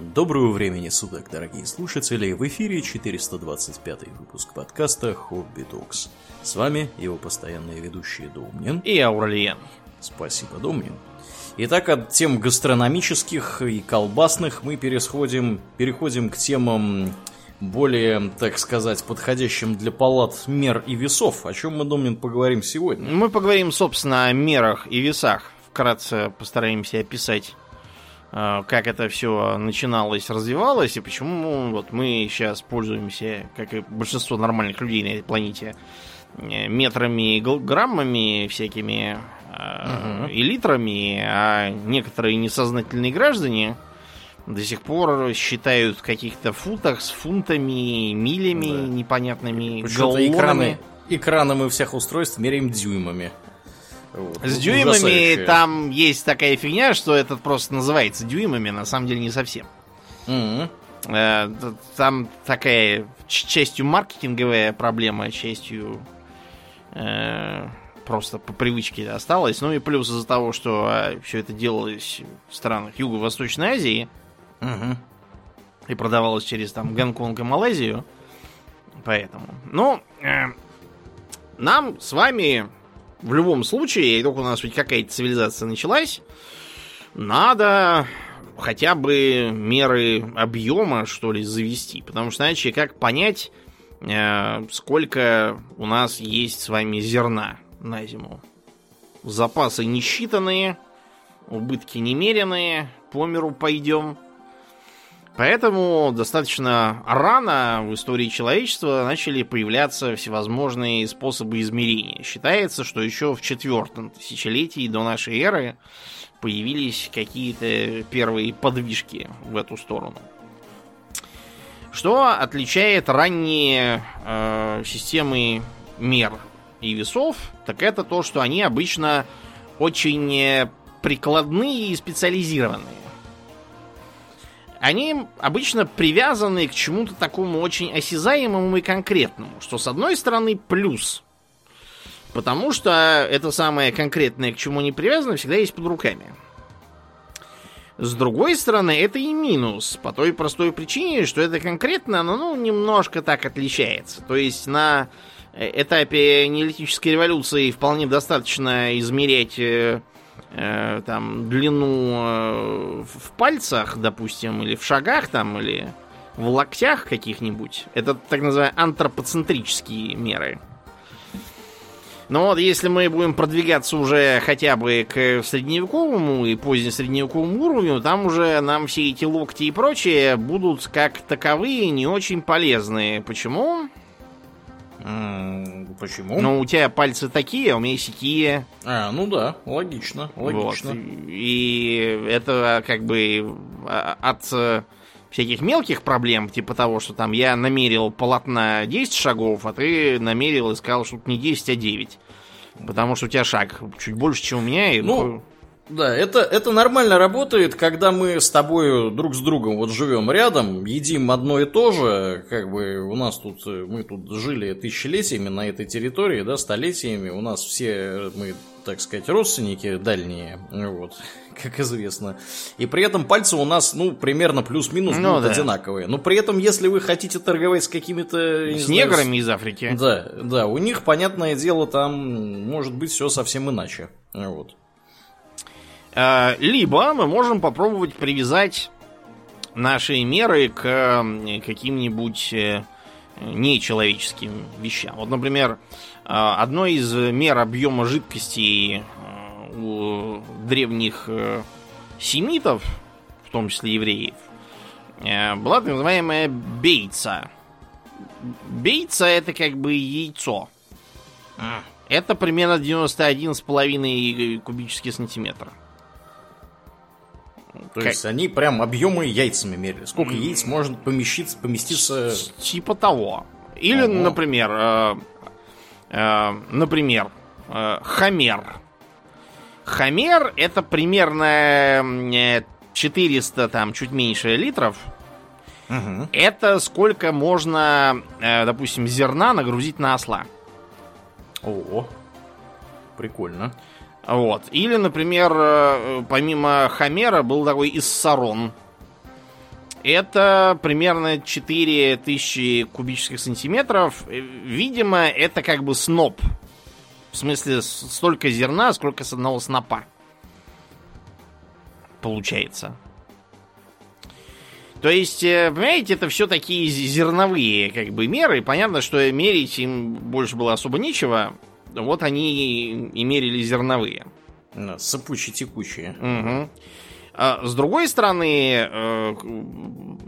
Доброго времени суток, дорогие слушатели! В эфире 425 выпуск подкаста «Хобби Токс». С вами его постоянные ведущие Домнин и Аурлиен. Спасибо, Домнин. Итак, от тем гастрономических и колбасных мы пересходим, переходим к темам более, так сказать, подходящим для палат мер и весов. О чем мы, Домнин, поговорим сегодня? Мы поговорим, собственно, о мерах и весах. Вкратце постараемся описать как это все начиналось, развивалось, и почему вот мы сейчас пользуемся, как и большинство нормальных людей на этой планете, э, метрами и граммами всякими угу. и литрами, а некоторые несознательные граждане до сих пор считают в каких-то футах с фунтами, милями да. непонятными, галлонами. Экраны, экраны мы всех устройств меряем дюймами. Вот. С дюймами там есть такая фигня, что этот просто называется дюймами, на самом деле не совсем. Mm-hmm. Там такая частью маркетинговая проблема, частью э, просто по привычке осталась. Ну и плюс из-за того, что а, все это делалось в странах Юго-Восточной Азии угу. и продавалось через там Гонконг и Малайзию. Поэтому. Ну, э, нам с вами в любом случае, и только у нас ведь какая-то цивилизация началась, надо хотя бы меры объема, что ли, завести. Потому что иначе как понять, э, сколько у нас есть с вами зерна на зиму? Запасы несчитанные, убытки немеренные, по миру пойдем – Поэтому достаточно рано в истории человечества начали появляться всевозможные способы измерения. Считается, что еще в четвертом тысячелетии до нашей эры появились какие-то первые подвижки в эту сторону. Что отличает ранние э, системы мер и весов, так это то, что они обычно очень прикладные и специализированные они обычно привязаны к чему-то такому очень осязаемому и конкретному, что с одной стороны плюс, потому что это самое конкретное, к чему они привязаны, всегда есть под руками. С другой стороны, это и минус, по той простой причине, что это конкретно, оно ну, немножко так отличается. То есть на этапе неолитической революции вполне достаточно измерять э, там длину э, в пальцах, допустим, или в шагах там, или в локтях каких-нибудь. Это так называемые антропоцентрические меры. Но вот если мы будем продвигаться уже хотя бы к средневековому и позднесредневековому уровню, там уже нам все эти локти и прочее будут как таковые не очень полезные. Почему? Почему? Ну, у тебя пальцы такие, а у меня сякие. А, ну да, логично, логично. Вот. И это как бы а, от э, всяких мелких проблем, типа того, что там я намерил полотна 10 шагов, а ты намерил и сказал, что не 10, а 9. Потому что у тебя шаг чуть больше, чем у меня. И ну, да, это, это нормально работает, когда мы с тобой друг с другом вот живем рядом, едим одно и то же, как бы у нас тут, мы тут жили тысячелетиями на этой территории, да, столетиями, у нас все мы, так сказать, родственники дальние, вот, как известно. И при этом пальцы у нас, ну, примерно плюс-минус ну, будут да. одинаковые. Но при этом, если вы хотите торговать с какими-то... С неграми знаю, из Африки. Да, да, у них, понятное дело, там может быть все совсем иначе. Вот. Э, либо мы можем попробовать привязать наши меры к каким-нибудь э, нечеловеческим вещам. Вот, например, э, одной из мер объема жидкости у древних семитов, в том числе евреев, была так называемая бейца. Бейца это как бы яйцо. Это примерно 91,5 кубических сантиметра. То как? есть они прям объемы яйцами мерили. Сколько яиц может поместиться, поместиться? Типа того. Или, Ого. например, э, э, например, э, хамер. Хамер это примерно 400, там, чуть меньше литров. Угу. Это сколько можно, э, допустим, зерна нагрузить на осла. О, прикольно. Вот. Или, например, э, помимо Хомера был такой Иссарон. Это примерно 4000 кубических сантиметров. Э, видимо, это как бы сноп. В смысле, столько зерна, сколько с одного снопа. Получается. То есть, э, понимаете, это все такие зерновые как бы меры. Понятно, что мерить им больше было особо нечего. Вот они и мерили зерновые. Да, сыпучие-текучие. Угу. А с другой стороны, э,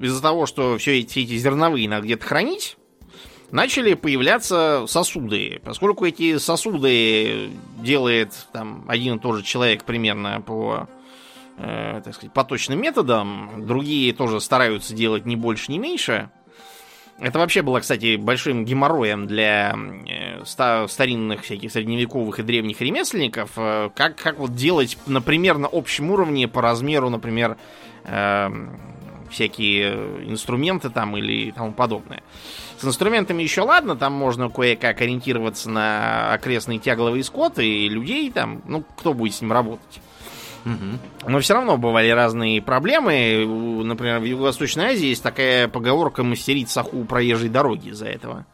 из-за того, что все эти, эти зерновые надо где-то хранить, начали появляться сосуды. Поскольку эти сосуды делает там один и тот же человек примерно по э, так сказать, поточным методам, другие тоже стараются делать не больше, не меньше. Это вообще было, кстати, большим геморроем для э, старинных всяких средневековых и древних ремесленников. Э, как, как вот делать, например, на общем уровне по размеру, например, э, всякие инструменты там или тому подобное. С инструментами еще ладно, там можно кое-как ориентироваться на окрестные тягловые скоты и людей там, ну, кто будет с ним работать. Но все равно бывали разные проблемы. Например, в Юго-Восточной Азии есть такая поговорка мастерить саху проезжей дороги из-за этого.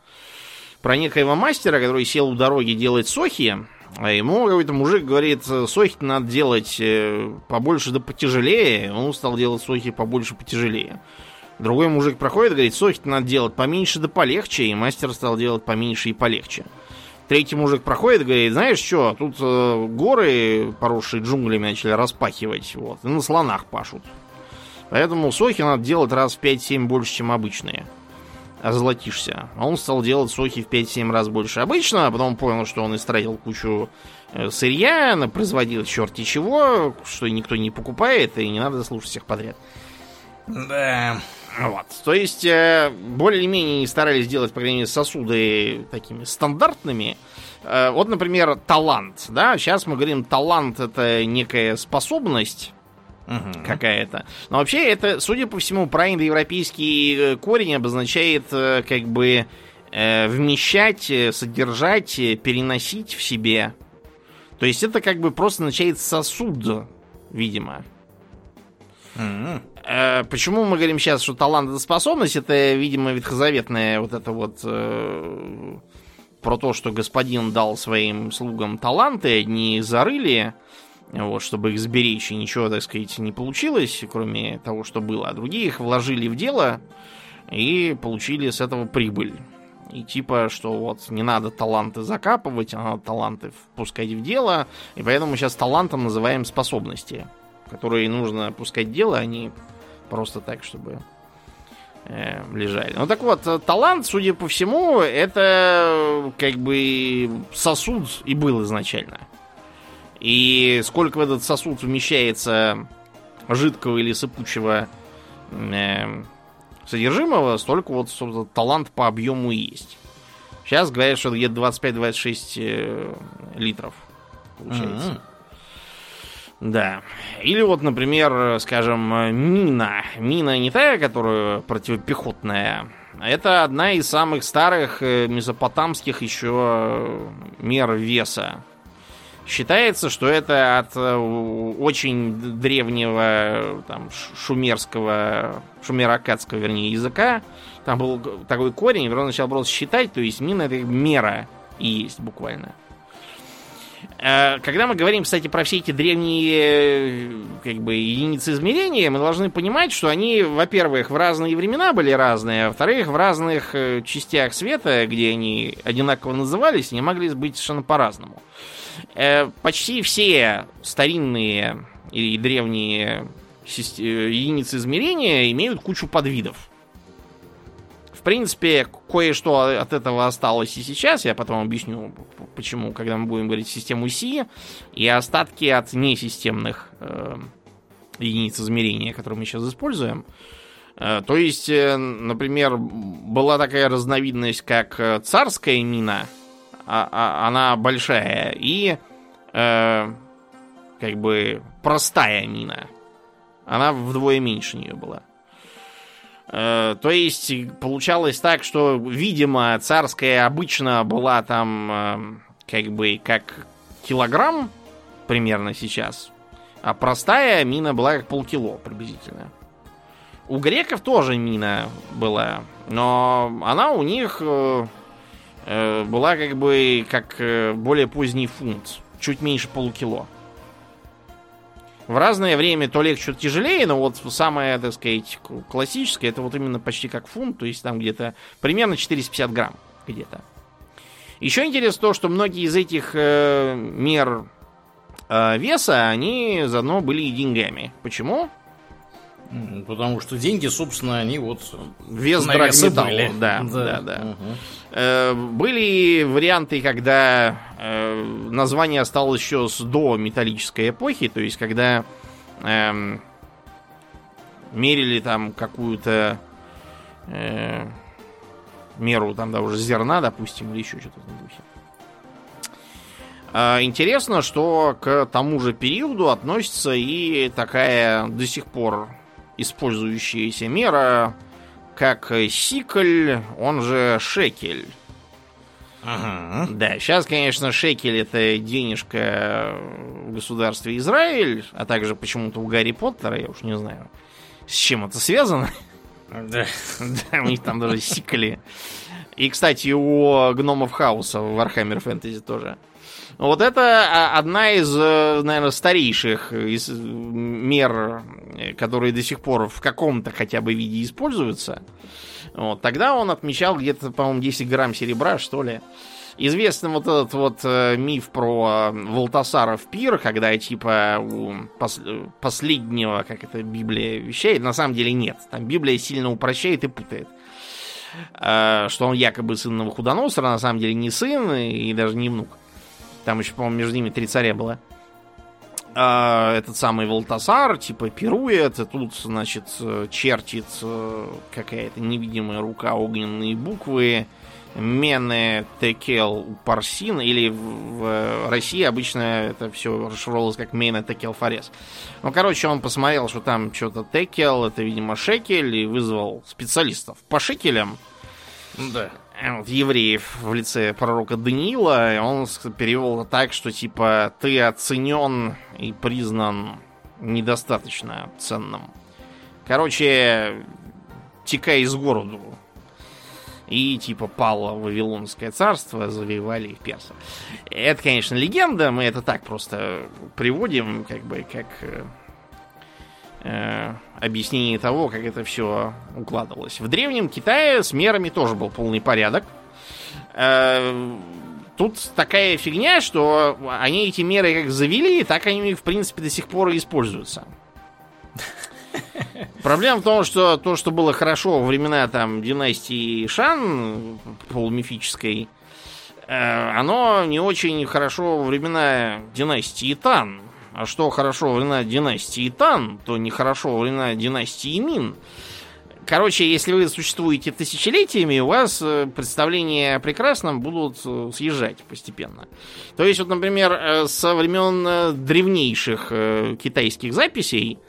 Про некоего мастера, который сел у дороги делать сохи, а ему какой-то мужик говорит, сохи надо делать э, побольше да потяжелее. Он стал делать сохи побольше потяжелее. Другой мужик проходит, говорит, сохи надо делать поменьше да полегче, и мастер стал делать поменьше и полегче. Третий мужик проходит, говорит, знаешь что, тут э, горы, поросшие джунглями, начали распахивать, вот, и на слонах пашут. Поэтому сохи надо делать раз в 5-7 больше, чем обычные. Озолотишься. А он стал делать сохи в 5-7 раз больше обычного, а потом понял, что он истратил кучу э, сырья, производил черти чего, что никто не покупает, и не надо слушать всех подряд. Да. Вот. То есть, э, более-менее старались сделать, по крайней мере, сосуды такими стандартными. Э, вот, например, талант. Да, сейчас мы говорим, талант это некая способность угу. какая-то. Но вообще это, судя по всему, проиндоевропейский э, корень обозначает как бы вмещать, содержать, переносить в себе. То есть это как бы просто означает сосуд, видимо. Э, почему мы говорим сейчас, что талант это способность? Это, видимо, ветхозаветная вот это вот э, про то, что господин дал своим слугам таланты, не зарыли, вот, чтобы их сберечь, и ничего, так сказать, не получилось, кроме того, что было. А другие их вложили в дело и получили с этого прибыль. И типа, что вот не надо таланты закапывать, а надо таланты впускать в дело. И поэтому мы сейчас талантом называем способности которые нужно пускать дело, они просто так, чтобы э, лежали. Ну так вот, талант, судя по всему, это как бы сосуд и был изначально. И сколько в этот сосуд вмещается жидкого или сыпучего э, содержимого, столько вот, собственно, талант по объему и есть. Сейчас говорят, что где-то 25-26 э, литров получается. Mm-hmm. Да. Или вот, например, скажем, мина. Мина не та, которая противопехотная. Это одна из самых старых э, месопотамских еще э, мер веса. Считается, что это от э, очень древнего там, шумерского, шумеро-акадского, вернее, языка. Там был такой корень, он начал просто считать, то есть мина это мера и есть буквально. Э, когда мы говорим, кстати, про все эти древние э, как бы, единицы измерения, мы должны понимать, что они, во-первых, в разные времена были разные, а во-вторых, в разных э, частях света, где они одинаково назывались, они могли быть совершенно по-разному. Почти все старинные и древние единицы измерения имеют кучу подвидов. В принципе, кое-что от этого осталось и сейчас. Я потом объясню, почему, когда мы будем говорить систему Си. И остатки от несистемных э, единиц измерения, которые мы сейчас используем. Э, то есть, э, например, была такая разновидность, как э, царская мина. А, а, она большая. И э, как бы простая мина. Она вдвое меньше нее была. Э, то есть получалось так, что, видимо, царская обычно была там э, как бы как килограмм примерно сейчас, а простая мина была как полкило приблизительно. У греков тоже мина была, но она у них э, э, была как бы как более поздний фунт, чуть меньше полукило. В разное время то легче, то тяжелее, но вот самое, так сказать, классическое, это вот именно почти как фунт, то есть там где-то примерно 450 грамм где-то. Еще интересно то, что многие из этих э, мер э, веса, они заодно были и деньгами. Почему? Потому что деньги, собственно, они вот вес драгметалла. Да, да, да. да. Угу. Э, были варианты, когда э, название осталось еще с до металлической эпохи, то есть когда э, мерили там какую-то э, меру там, да, уже зерна, допустим, или еще что-то в этом духе. Э, интересно, что к тому же периоду относится и такая до сих пор использующаяся мера, как сикль, он же шекель. Ага. Да, сейчас, конечно, шекель это денежка в государстве Израиль, а также почему-то у Гарри Поттера, я уж не знаю, с чем это связано. Да. да, у них там даже сикли. И, кстати, у гномов хаоса в Warhammer Fantasy тоже. Вот это а, одна из, э, наверное, старейших из мер, которые до сих пор в каком-то хотя бы виде используются. Вот. Тогда он отмечал где-то, по-моему, 10 грамм серебра, что ли. Известен вот этот вот э, миф про э, Волтасаров пир, когда типа у пос последнего, как это Библия вещает, на самом деле нет. Там Библия сильно упрощает и путает. Э, что он якобы сын Навуходоносора, на самом деле не сын и даже не внук. Там еще, по-моему, между ними три царя было. А, этот самый Волтасар, типа, пирует, и тут, значит, чертит э, какая-то невидимая рука огненные буквы. Мене, Текел, Парсин, или в России обычно это все расшифровывалось как Мене, Текел, Фарес. Ну, короче, он посмотрел, что там что-то Текел, это, видимо, шекель, и вызвал специалистов по шекелям. Да. Э, вот, евреев в лице пророка Даниила, он перевел так, что типа ты оценен и признан недостаточно ценным. Короче, текай из городу. И типа пало Вавилонское царство, завоевали их персы. Это, конечно, легенда, мы это так просто приводим, как бы, как э, того, как это все укладывалось. В древнем Китае с мерами тоже был полный порядок. Э, тут такая фигня, что они эти меры как завели, так они в принципе, до сих пор и используются. Проблема в том, что то, что было хорошо во времена там династии Шан, полумифической, э, оно не очень хорошо во времена династии Тан. А что хорошо во времена династии Тан, то нехорошо во времена династии Мин. Короче, если вы существуете тысячелетиями, у вас э, представления о прекрасном будут э, съезжать постепенно. То есть, вот, например, э, со времен древнейших китайских записей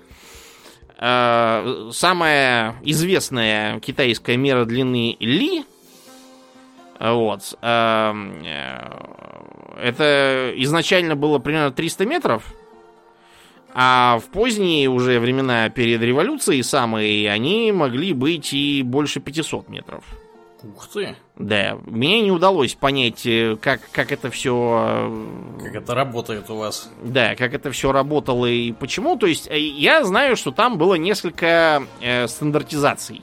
самая известная китайская мера длины Ли вот. Это изначально было примерно 300 метров, а в поздние уже времена перед революцией самые, они могли быть и больше 500 метров. Ух ты. Да, мне не удалось понять, э, как, как это все... Э, как это работает у вас. Да, как это все работало и почему. То есть, э, я знаю, что там было несколько э, стандартизаций.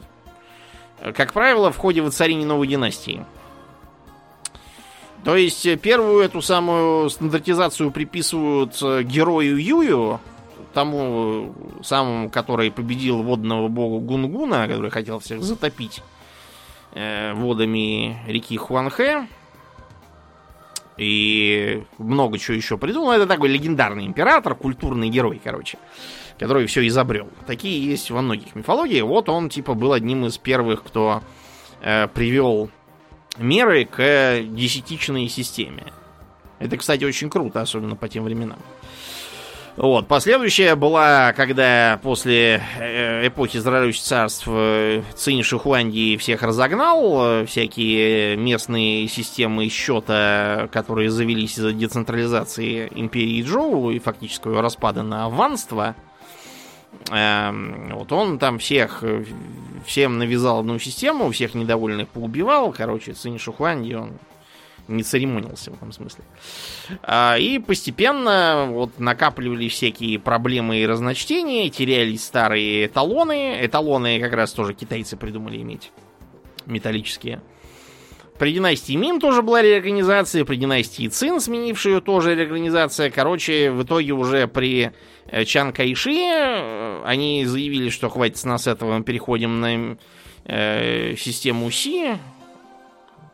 Как правило, в ходе воцарения новой династии. То есть, первую эту самую стандартизацию приписывают герою Юю, тому самому, который победил водного бога Гунгуна, который хотел всех затопить э, водами реки Хуанхэ. И много чего еще придумал. Это такой легендарный император, культурный герой, короче, который все изобрел. Такие есть во многих мифологиях. Вот он, типа, был одним из первых, кто э, привел меры к десятичной системе. Это, кстати, очень круто, особенно по тем временам. Вот. Последующая была, когда после э, эпохи Здравствующих царств э, Цинь Шихуанди всех разогнал, э, всякие местные системы счета, которые завелись из-за децентрализации империи Джоу и фактического распада на аванство, Эм, вот он там всех, всем навязал одну систему, всех недовольных поубивал. Короче, Цинь Шухуанди, он не церемонился в этом смысле. А, и постепенно вот накапливали всякие проблемы и разночтения, терялись старые эталоны. Эталоны как раз тоже китайцы придумали иметь. Металлические. При династии Мин тоже была реорганизация, при династии Цин, сменившая ее, тоже реорганизация. Короче, в итоге уже при э, Чан Кайши э, они заявили, что хватит с нас этого, мы переходим на э, систему Си,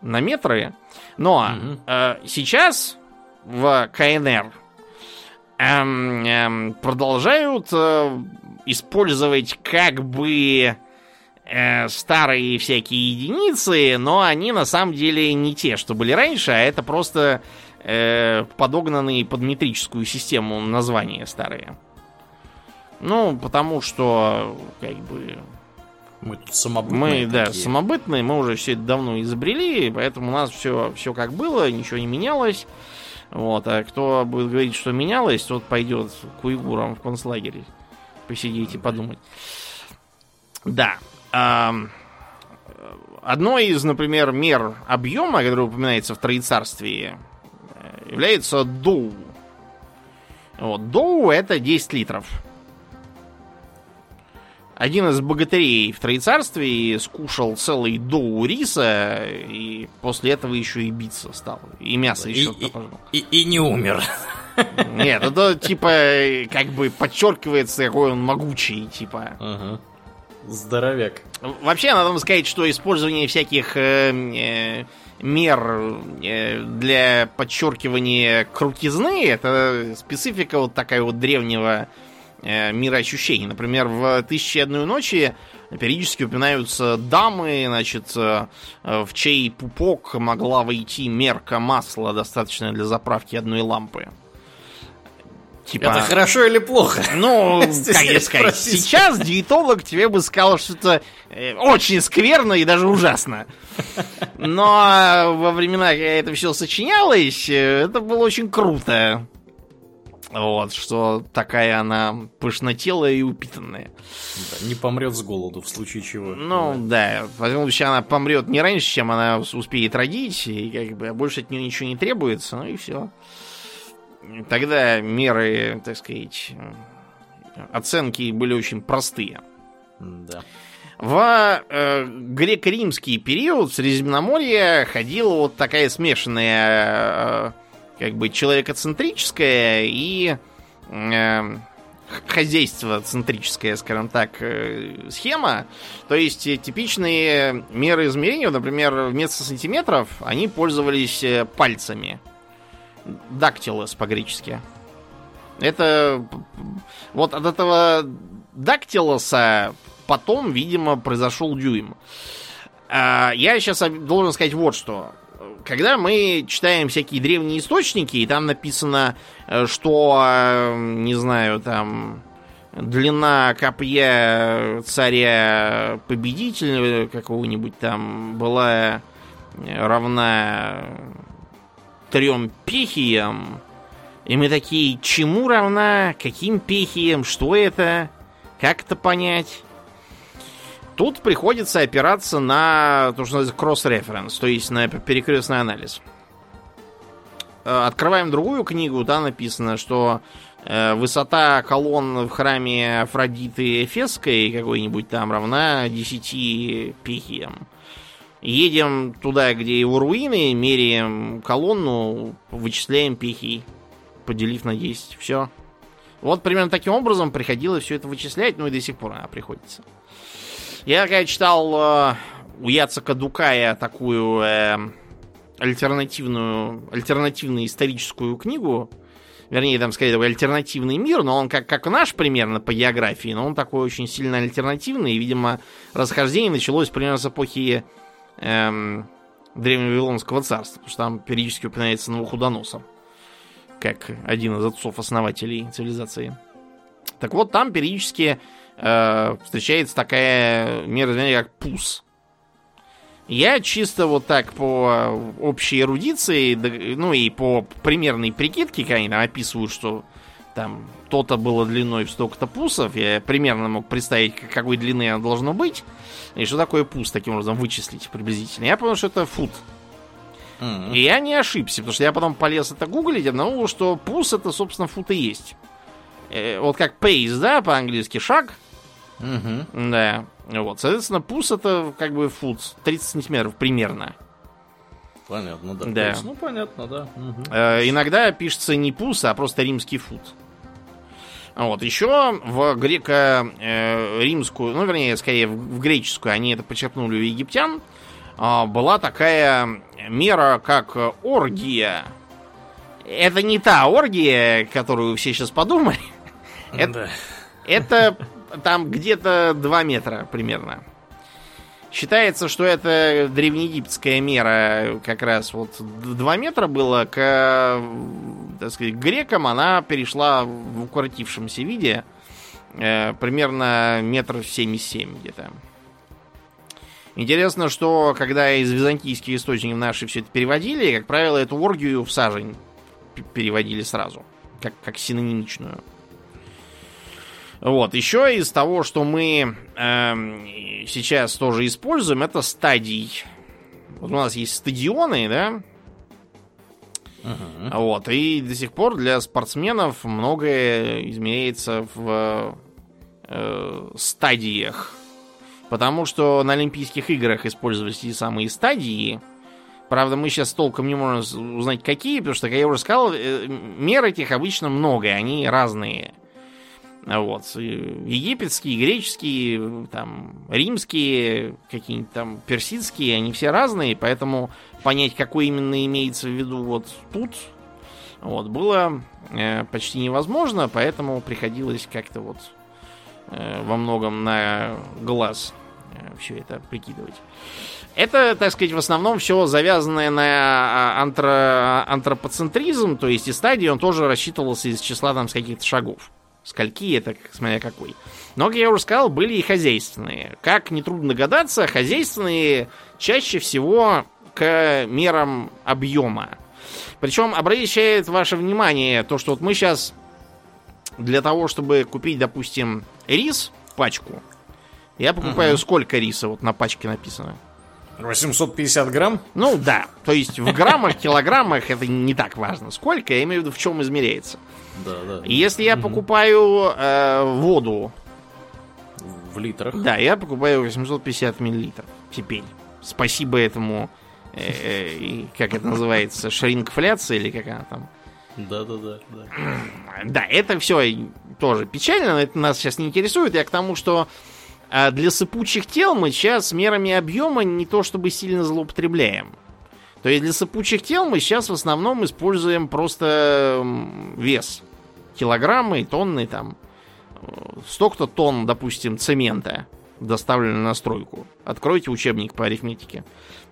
на метры. Но угу. э, сейчас в КНР эм, эм, продолжают э, использовать как бы э, старые всякие единицы, но они на самом деле не те, что были раньше, а это просто э, подогнанные под метрическую систему названия старые. Ну, потому что, как бы, мы тут самобытные. Мы, такие. да, самобытные, мы уже все это давно изобрели, поэтому у нас все, все как было, ничего не менялось. Вот, а кто будет говорить, что менялось, тот пойдет к уйгурам в концлагере посидеть и подумать. Да. Одно из, например, мер объема, который упоминается в Троецарствии, э, является доу. Вот, доу это 10 литров один из богатырей в Троецарстве скушал целый доу риса, и после этого еще и биться стал. И мясо еще и, и, и, и не умер. Нет, это типа как бы подчеркивается, какой он могучий, типа. Ага. Здоровяк. Вообще, надо вам сказать, что использование всяких э, э, мер э, для подчеркивания крутизны это специфика вот такая вот древнего мироощущений. Например, в «Тысячи одной ночи» периодически упоминаются дамы, значит, э, в чей пупок могла войти мерка масла, достаточная для заправки одной лампы. Типа... Это хорошо или плохо? Ну, как сказать, сейчас диетолог тебе бы сказал, что это э, очень скверно и даже ужасно. Но во времена, когда это все сочинялось, э, это было очень круто. Вот, что такая она пышнотелая и упитанная. Да, не помрет с голоду в случае чего. Ну, да. да. В любом случае, она помрет не раньше, чем она успеет родить, и как бы больше от нее ничего не требуется, ну и все. Тогда меры, так сказать, оценки были очень простые. Да. В э, греко-римский период в Средиземноморье ходила вот такая смешанная э, как бы человекоцентрическая и э, хозяйство-центрическая, скажем так, э, схема. То есть э, типичные меры измерения, например, вместо сантиметров они пользовались э, пальцами. Дактилос по-гречески. Это вот от этого дактилоса потом, видимо, произошел дюйм. А, я сейчас должен сказать вот что когда мы читаем всякие древние источники, и там написано, э, что, э, не знаю, там длина копья царя победителя какого-нибудь там была равна трем пехиям. И мы такие, чему равна, каким пехиям, что это, как это понять? Тут приходится опираться на то, что называется cross-reference, то есть на перекрестный анализ. Э, открываем другую книгу, там написано, что э, высота колонн в храме Афродиты Эфесской какой-нибудь там равна 10 пехиям. Едем туда, где его руины, меряем колонну, вычисляем пехи, поделив на 10. Все. Вот примерно таким образом приходилось все это вычислять, ну и до сих пор она приходится. Я, когда читал э, у Яцека Дукая такую э, альтернативную, альтернативную историческую книгу, вернее, там, скорее, такой альтернативный мир, но он как, как наш примерно по географии, но он такой очень сильно альтернативный, и, видимо, расхождение началось примерно с эпохи эм, Древнего Вавилонского царства, потому что там периодически упоминается Новохудоносом, как один из отцов-основателей цивилизации. Так вот, там периодически э, встречается такая мера как пус. Я чисто вот так по общей эрудиции, ну и по примерной прикидке, когда они там описывают, что там то-то было длиной в столько-то пусов, я примерно мог представить, какой длины оно должно быть, и что такое пус, таким образом вычислить приблизительно. Я понял, что это фут. Mm-hmm. И я не ошибся, потому что я потом полез это гуглить, обнаружил, что пус это, собственно, фут и есть. Э, вот как pace, да, по-английски шаг. Mm-hmm. Да. Вот, соответственно, пус это как бы фут, 30 сантиметров примерно. Понятно, да. да. Есть, ну, понятно, да. Угу. Э, иногда пишется не пус, а просто римский фут. Вот, еще в греко-римскую, ну, вернее, скорее, в греческую, они это почерпнули у египтян, а, была такая мера, как оргия. Это не та оргия, которую все сейчас подумали. Это, это там где-то 2 метра примерно. Считается, что это древнеегипетская мера, как раз вот 2 метра было, к, так сказать, грекам она перешла в укоротившемся виде, э, примерно метр семь где-то. Интересно, что когда из византийских источников наши все это переводили, как правило, эту оргию в сажень переводили сразу, как, как синонимичную. Вот, еще из того, что мы э, сейчас тоже используем, это стадий. Вот у нас есть стадионы, да? Uh-huh. Вот, и до сих пор для спортсменов многое измеряется в э, стадиях. Потому что на Олимпийских играх использовались те самые стадии. Правда, мы сейчас толком не можем узнать, какие, потому что, как я уже сказал, э, мер этих обычно много, они разные. Вот. Египетские, греческие, там, римские, какие-нибудь там персидские, они все разные, поэтому понять, какой именно имеется в виду вот тут, вот, было э, почти невозможно, поэтому приходилось как-то вот э, во многом на глаз э, все это прикидывать. Это, так сказать, в основном все завязанное на а, антро... антропоцентризм, то есть и стадии он тоже рассчитывался из числа там с каких-то шагов. Скольки это, смотря какой. Но, как я уже сказал, были и хозяйственные. Как нетрудно догадаться, хозяйственные чаще всего к мерам объема. Причем обращает ваше внимание то, что вот мы сейчас для того, чтобы купить, допустим, рис, пачку, я покупаю угу. сколько риса, вот на пачке написано. 850 грамм? Ну да, то есть в граммах, килограммах это не так важно. Сколько, я имею в виду, в чем измеряется. Да, да. Если я покупаю э, воду... В литрах? Да, я покупаю 850 миллилитров теперь. Спасибо этому, э, э, как это называется, шрингфляция или как она там? Да, да, да, да. Да, это все тоже печально, но это нас сейчас не интересует. Я к тому, что а для сыпучих тел мы сейчас мерами объема не то чтобы сильно злоупотребляем. То есть для сыпучих тел мы сейчас в основном используем просто вес. Килограммы, тонны там. Столько-то тонн, допустим, цемента доставлено на стройку. Откройте учебник по арифметике.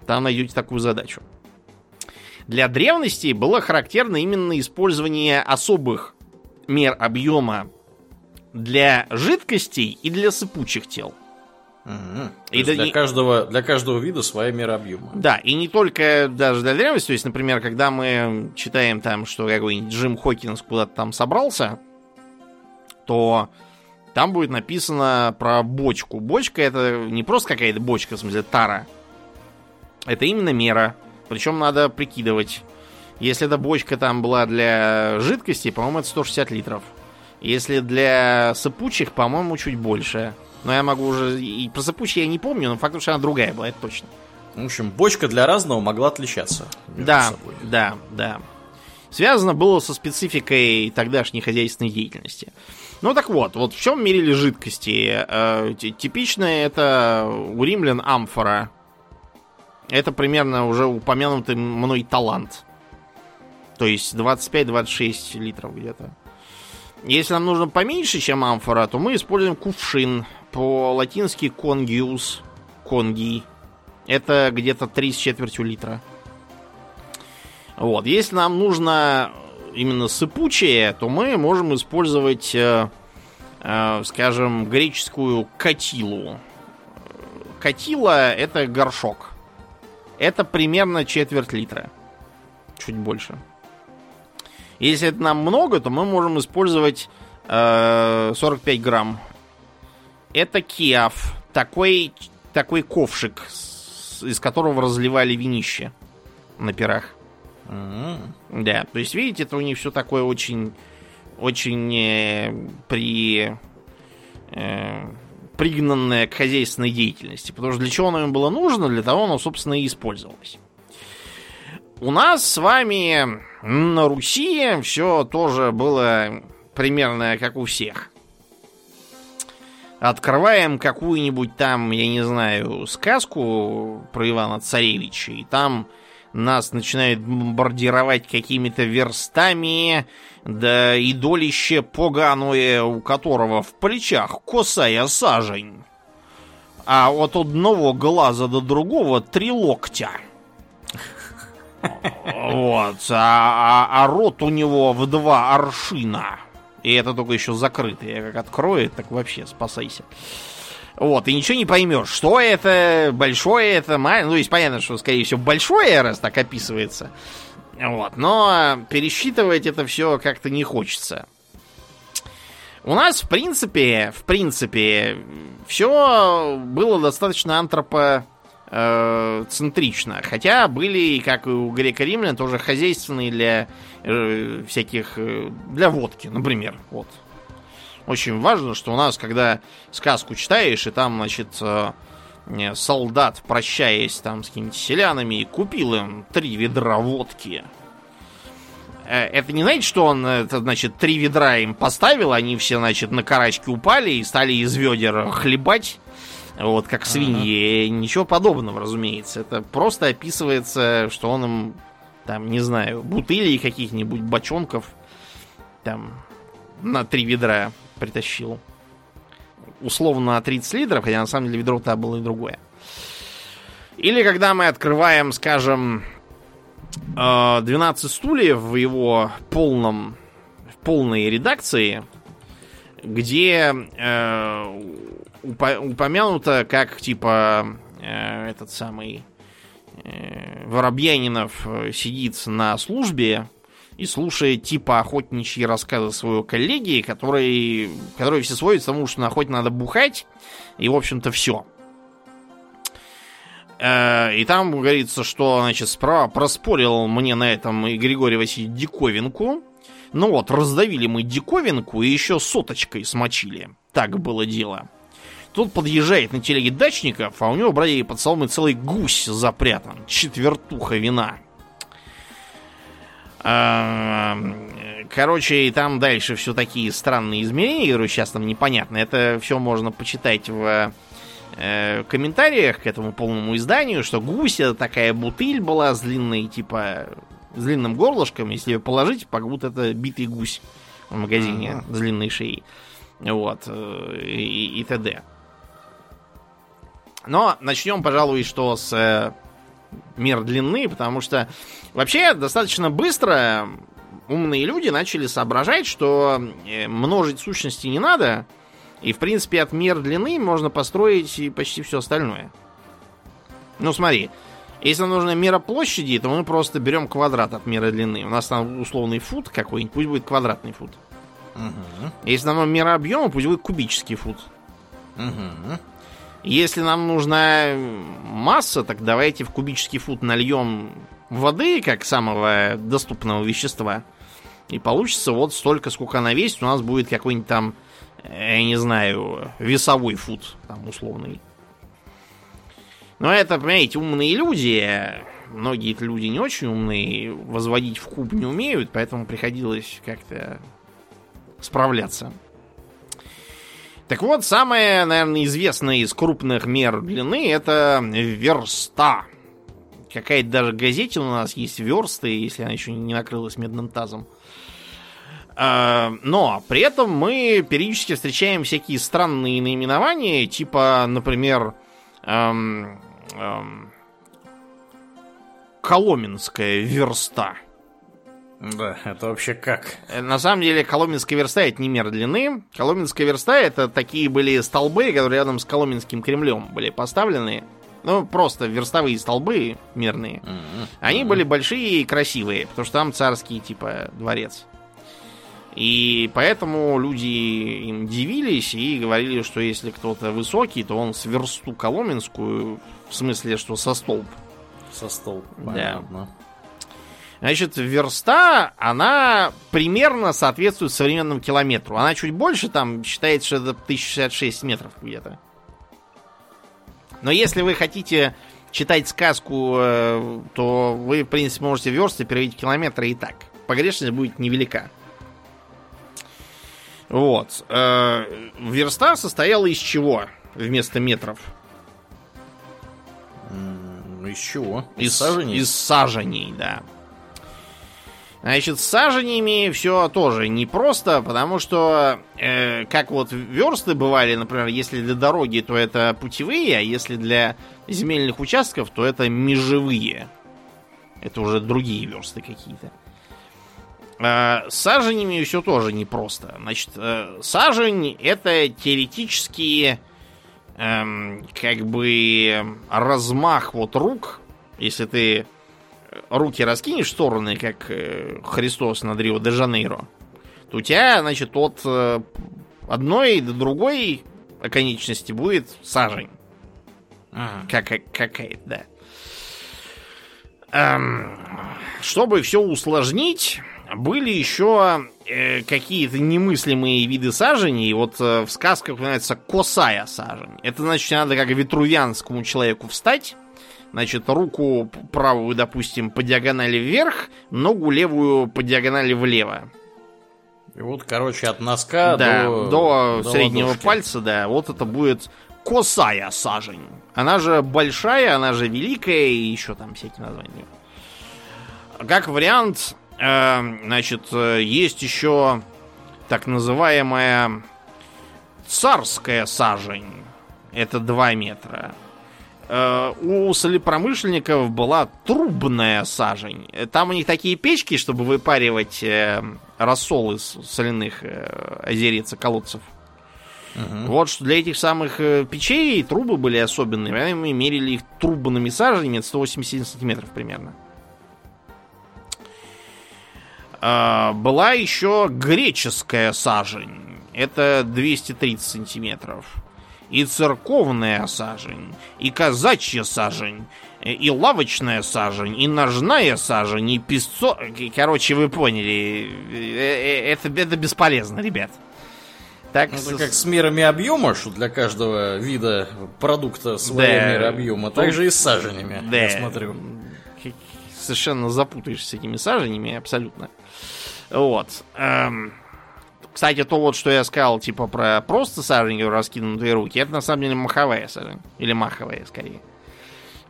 Там найдете такую задачу. Для древности было характерно именно использование особых мер объема для жидкостей и для сыпучих тел. Угу. И для, для, каждого, для каждого вида своя мера объема. Да, и не только даже для древности. То есть, например, когда мы читаем там, что какой-нибудь Джим Хокинс куда-то там собрался, то там будет написано про бочку. Бочка это не просто какая-то бочка, в смысле тара. Это именно мера. Причем надо прикидывать. Если эта бочка там была для жидкости, по-моему, это 160 литров. Если для сыпучих, по-моему, чуть больше. Но я могу уже... И про сыпучие я не помню, но факт, что она другая была, это точно. В общем, бочка для разного могла отличаться. Да, собой. да, да. Связано было со спецификой тогдашней хозяйственной деятельности. Ну так вот, вот в чем мерили жидкости? Э, типичное это у римлян амфора. Это примерно уже упомянутый мной талант. То есть 25-26 литров где-то. Если нам нужно поменьше, чем амфора, то мы используем кувшин. По-латински конгиус. Конги. Это где-то 3 с четвертью литра. Вот. Если нам нужно именно сыпучее, то мы можем использовать, э, э, скажем, греческую катилу. Катила это горшок. Это примерно четверть литра. Чуть больше. Если это нам много, то мы можем использовать э, 45 грамм. Это киаф. Такой, такой ковшик, из которого разливали винище на пирах. Mm-hmm. Да, то есть, видите, это у них все такое очень, очень э, при э, пригнанное к хозяйственной деятельности. Потому что для чего оно им было нужно, для того оно, собственно, и использовалось. У нас с вами на Руси все тоже было примерно как у всех. Открываем какую-нибудь там, я не знаю, сказку про Ивана Царевича, и там нас начинают бомбардировать какими-то верстами, да и долище поганое, у которого в плечах косая сажень. А от одного глаза до другого три локтя. Вот. А, а, а рот у него в два аршина. И это только еще закрытый. Я как открою, так вообще спасайся. Вот, и ничего не поймешь, что это, большое это, маленькое. Ну, есть понятно, что, скорее всего, большое, раз так описывается. Вот, но пересчитывать это все как-то не хочется. У нас, в принципе, в принципе, все было достаточно антропо э, центрично. Хотя были, как и у греко-римлян, тоже хозяйственные для э, всяких... Э, для водки, например. Вот. Очень важно, что у нас, когда сказку читаешь, и там, значит, э, солдат, прощаясь там с какими-то селянами, купил им три ведра водки. Э, это не значит, что он, это, значит, три ведра им поставил, они все, значит, на карачки упали и стали из ведер хлебать вот, как свиньи. Ага. Ничего подобного, разумеется. Это просто описывается, что он им, там, не знаю, бутылей каких-нибудь бочонков там на три ведра притащил. Условно на 30 литров, хотя на самом деле ведро-то было и другое. Или когда мы открываем, скажем, 12 э, стульев в его полном, в полной редакции, где э, упомянуто, как типа э, этот самый э, Воробьянинов э, сидит на службе и слушает типа охотничьи рассказы своего коллеги, который, который все сводится к тому, что на охоте надо бухать, и, в общем-то, все. Э, и там говорится, что, значит, справа проспорил мне на этом и Григорий Васильевич диковинку. Ну вот, раздавили мы диковинку и еще соточкой смочили. Так было дело. Тут подъезжает на телеге дачников, а у него, братья, под соломой целый гусь запрятан. Четвертуха вина. А, короче, и там дальше все такие странные измерения, говорю, сейчас там непонятно. Это все можно почитать в э, комментариях к этому полному изданию, что гусь это такая бутыль была с длинной, типа, с длинным горлышком. Если ее положить, как будто это битый гусь в магазине ага. с длинной шеей. Вот. Э, и, и т.д. Но начнем, пожалуй, что с э, мер длины, потому что вообще достаточно быстро умные люди начали соображать, что э, множить сущности не надо, и в принципе от мер длины можно построить и почти все остальное. Ну смотри, если нам нужна мера площади, то мы просто берем квадрат от меры длины. У нас там условный фут какой-нибудь, пусть будет квадратный фут. Угу. Если нам мера объема, пусть будет кубический фут. Угу. Если нам нужна масса, так давайте в кубический фут нальем воды, как самого доступного вещества. И получится вот столько, сколько она весит. У нас будет какой-нибудь там, я не знаю, весовой фут, там, условный. Но это, понимаете, умные люди. Многие люди не очень умные, возводить в куб не умеют, поэтому приходилось как-то справляться. Так вот, самая, наверное, известная из крупных мер длины это верста. Какая-то даже газете у нас есть версты, если она еще не накрылась медным тазом. А, но при этом мы периодически встречаем всякие странные наименования, типа, например, эм, эм, Коломенская верста. Да, это вообще как? Э, на самом деле, Коломенская верста это не мер длины. Коломенская верста это такие были столбы, которые рядом с Коломенским Кремлем были поставлены. Ну, просто верстовые столбы мерные. Mm-hmm. Они mm-hmm. были большие и красивые, потому что там царский, типа, дворец. И поэтому люди им дивились и говорили, что если кто-то высокий, то он с версту Коломенскую, в смысле, что со столб. Со столб, понятно. Да. Значит, верста, она примерно соответствует современному километру. Она чуть больше, там считается, что это 1066 метров где-то. Но если вы хотите читать сказку, э, то вы, в принципе, можете версты переводить в километры и так. Погрешность будет невелика. Вот. Э, верста состояла из чего вместо метров? Из чего? Из, из саженей? Из саженей, да. Значит, с сажениями все тоже непросто, потому что, э, как вот версты бывали, например, если для дороги, то это путевые, а если для земельных участков, то это межевые. Это уже другие версты какие-то. Э, с саженями все тоже непросто. Значит, э, сажень это теоретически э, как бы размах вот рук, если ты руки раскинешь в стороны, как э, Христос на Рио-де-Жанейро, то у тебя, значит, от э, одной до другой оконечности будет сажень. Ага. Как, какая-то, да. Эм, чтобы все усложнить, были еще э, какие-то немыслимые виды саженей. Вот э, в сказках упоминается косая сажень. Это значит, надо как ветрувянскому человеку встать, Значит, руку правую, допустим, по диагонали вверх, ногу левую по диагонали влево. И вот, короче, от носка да, до, до, до среднего ладошки. пальца, да, вот это будет косая сажень. Она же большая, она же великая, и еще там всякие названия. Как вариант, э, значит, есть еще так называемая царская сажень. Это 2 метра. Э, у солепромышленников была трубная сажень. Там у них такие печки, чтобы выпаривать э, рассол из соляных э, озериц и колодцев. Угу. Вот что для этих самых печей трубы были особенные. Мы мерили их трубными саженями 180 сантиметров примерно. Была еще греческая сажень. Это 230 сантиметров и церковная сажень, и казачья сажень, и лавочная сажень, и ножная сажень, и песцо... Короче, вы поняли. Э, э, это, это бесполезно, ребят. Так, это как с мерами объема, что для каждого вида продукта своя да. мера объема, так же и с саженями, да. я смотрю. Совершенно запутаешься с этими саженями, абсолютно. Вот. Эм, кстати, то вот, что я сказал, типа, про просто сажень, раскинутые руки, это на самом деле маховая сажень. Или маховая, скорее.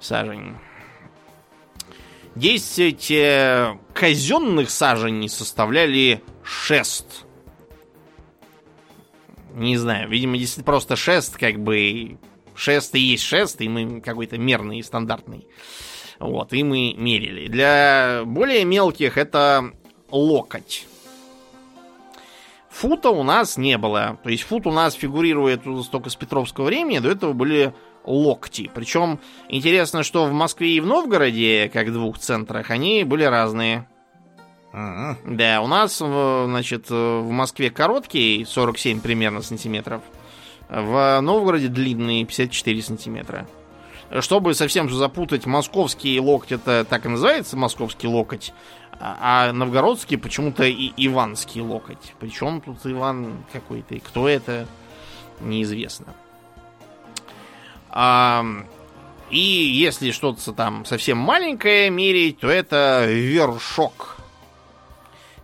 Сажень. Десять э, казенных саженей составляли шест. Не знаю, видимо, действительно просто шест, как бы... Шест и есть шест, и мы какой-то мерный и стандартный. Вот, и мы мерили. Для более мелких это локоть. Фута у нас не было. То есть фут у нас фигурирует только с Петровского времени, до этого были локти. Причем интересно, что в Москве и в Новгороде, как в двух центрах, они были разные. Uh-huh. Да, у нас, значит, в Москве короткий, 47 примерно сантиметров. В Новгороде длинный, 54 сантиметра. Чтобы совсем запутать, московский локоть, это так и называется, московский локоть. А новгородский почему-то и Иванский локоть. Причем тут Иван какой-то, и кто это, неизвестно. А, и если что-то там совсем маленькое мерить, то это вершок.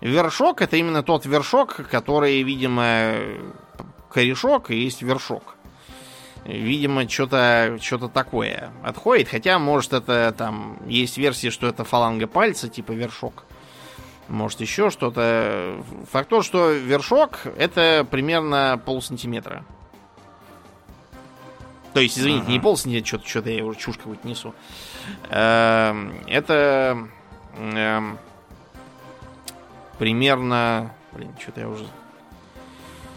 Вершок это именно тот вершок, который, видимо, корешок и есть вершок. Видимо, что-то что такое отходит. Хотя, может, это там есть версии, что это фаланга пальца, типа вершок. Может, еще что-то. Факт то, что вершок это примерно пол сантиметра. То есть, извините, ага. не пол сантиметра, что-то, что-то я уже чушь какую-то несу. Эм, это эм, примерно. Блин, что-то я уже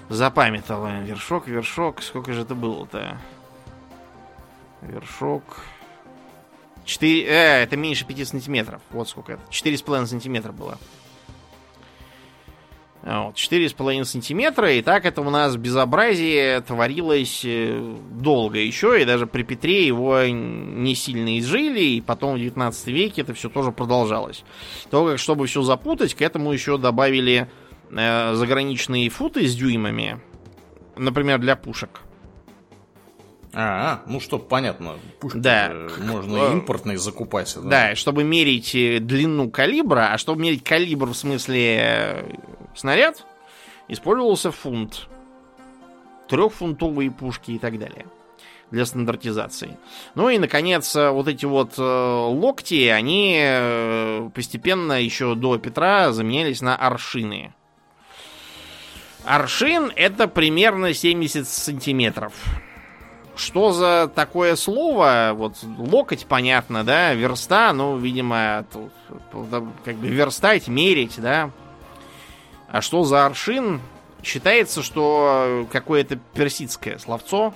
запамятовал. Вершок, вершок. Сколько же это было-то? Вершок. 4... Э, это меньше 5 сантиметров. Вот сколько это. 4,5 сантиметра было. Вот, 4,5 сантиметра, и так это у нас безобразие творилось э, долго еще, и даже при Петре его не сильно изжили, и потом в 19 веке это все тоже продолжалось. Только чтобы все запутать, к этому еще добавили э, заграничные футы с дюймами, например, для пушек. А, ну что, понятно, пушки да. можно э, импортные закупать. Да? да, чтобы мерить э, длину калибра, а чтобы мерить калибр в смысле снаряд, использовался фунт. Трехфунтовые пушки и так далее. Для стандартизации. Ну и, наконец, вот эти вот локти, они постепенно еще до Петра заменялись на аршины. Аршин это примерно 70 сантиметров. Что за такое слово? Вот локоть, понятно, да, верста, ну, видимо, тут, как бы верстать, мерить, да. А что за аршин? Считается, что какое-то персидское словцо,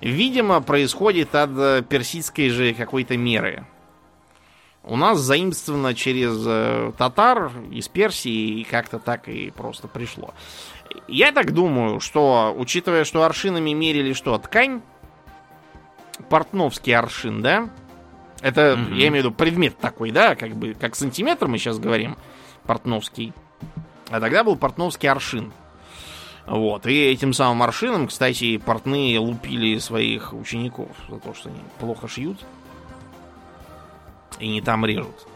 видимо, происходит от персидской же какой-то меры. У нас заимствовано через э, татар из Персии и как-то так и просто пришло. Я так думаю, что, учитывая, что аршинами мерили что, ткань, портновский аршин, да? Это, mm я имею в виду, предмет такой, да, как бы, как сантиметр мы сейчас говорим, портновский. А тогда был портновский аршин. Вот. И этим самым аршином, кстати, портные лупили своих учеников за то, что они плохо шьют и не там режут.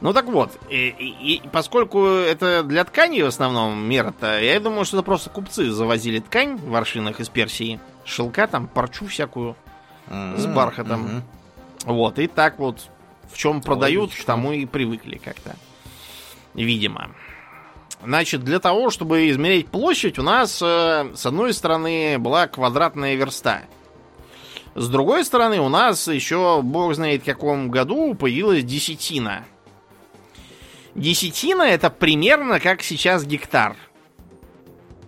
Ну так вот, и, и, и поскольку это для ткани в основном мера-то, я думаю, что это просто купцы завозили ткань в аршинах из Персии, шелка там, парчу всякую mm-hmm. с бархатом. Mm-hmm. Вот, и так вот в чем продают, Логично. к тому и привыкли как-то. Видимо. Значит, для того, чтобы измерять площадь, у нас э, с одной стороны была квадратная верста. С другой стороны, у нас еще, бог знает в каком году, появилась десятина. Десятина это примерно как сейчас гектар.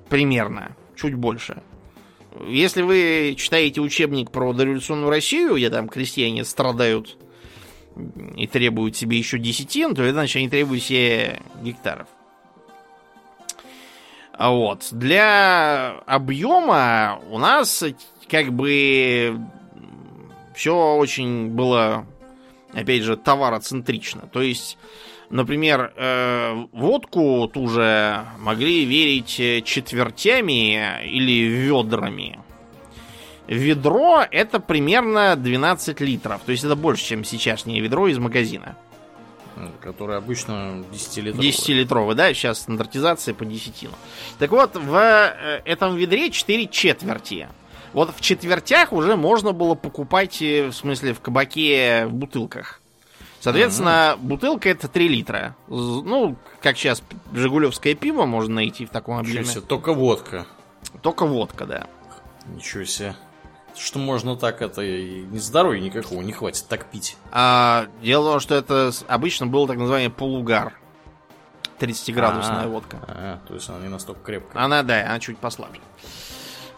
Примерно. Чуть больше. Если вы читаете учебник про дореволюционную Россию, где там крестьяне страдают и требуют себе еще десятин, то это значит они требуют себе гектаров. А вот. Для объема у нас как бы все очень было, опять же, товароцентрично. То есть, например, э, водку ту же могли верить четвертями или ведрами. Ведро это примерно 12 литров. То есть это больше, чем сейчасшнее ведро из магазина. Который обычно 10-литровый. 10-литровый, да, сейчас стандартизация по десятину. Так вот, в э, этом ведре 4 четверти. Вот в четвертях уже можно было покупать, э, в смысле, в кабаке в бутылках. Соответственно, mm-hmm. бутылка это 3 литра. Ну, как сейчас жигулевское пиво можно найти в таком объеме. Только водка. Только водка, да. Ничего себе. Что можно так, это и не здоровья никакого не хватит так пить. А, дело в том, что это обычно был так называемый полугар. 30-градусная а, водка. А, то есть она не настолько крепкая. Она, да, она чуть послабже.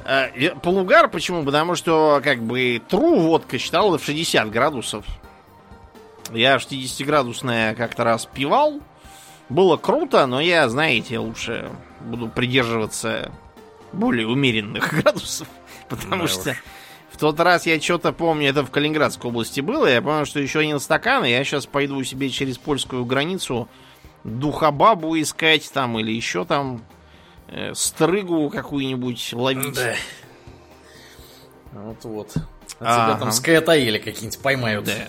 А, полугар почему? Потому что, как бы, тру водка считала в 60 градусов. Я 60-градусная как-то раз пивал. Было круто, но я, знаете, лучше буду придерживаться более умеренных градусов. Потому да что уж. В тот раз я что-то помню, это в Калининградской области было, я помню, что еще один стакан, и я сейчас пойду себе через польскую границу духобабу искать там или еще там э, стрыгу какую-нибудь ловить. Да. Вот-вот. А ага. тебя там скаятаили какие-нибудь поймают. Да.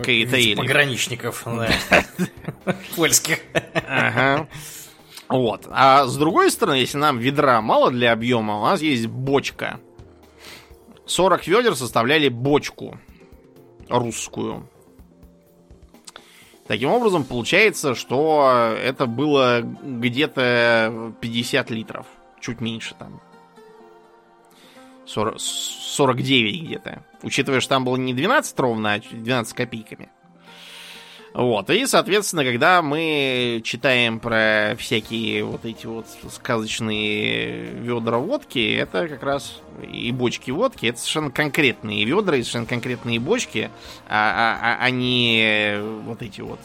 Скаятаили. Пограничников, да. Польских. Ага. Вот. А с другой стороны, если нам ведра мало для объема, у нас есть бочка. 40 ведер составляли бочку русскую. Таким образом, получается, что это было где-то 50 литров. Чуть меньше там. 40, 49 где-то. Учитывая, что там было не 12 ровно, а 12 копейками. Вот. И, соответственно, когда мы читаем про всякие вот эти вот сказочные ведра водки, это как раз и бочки водки, это совершенно конкретные ведра и совершенно конкретные бочки, а, а, а, а не вот эти вот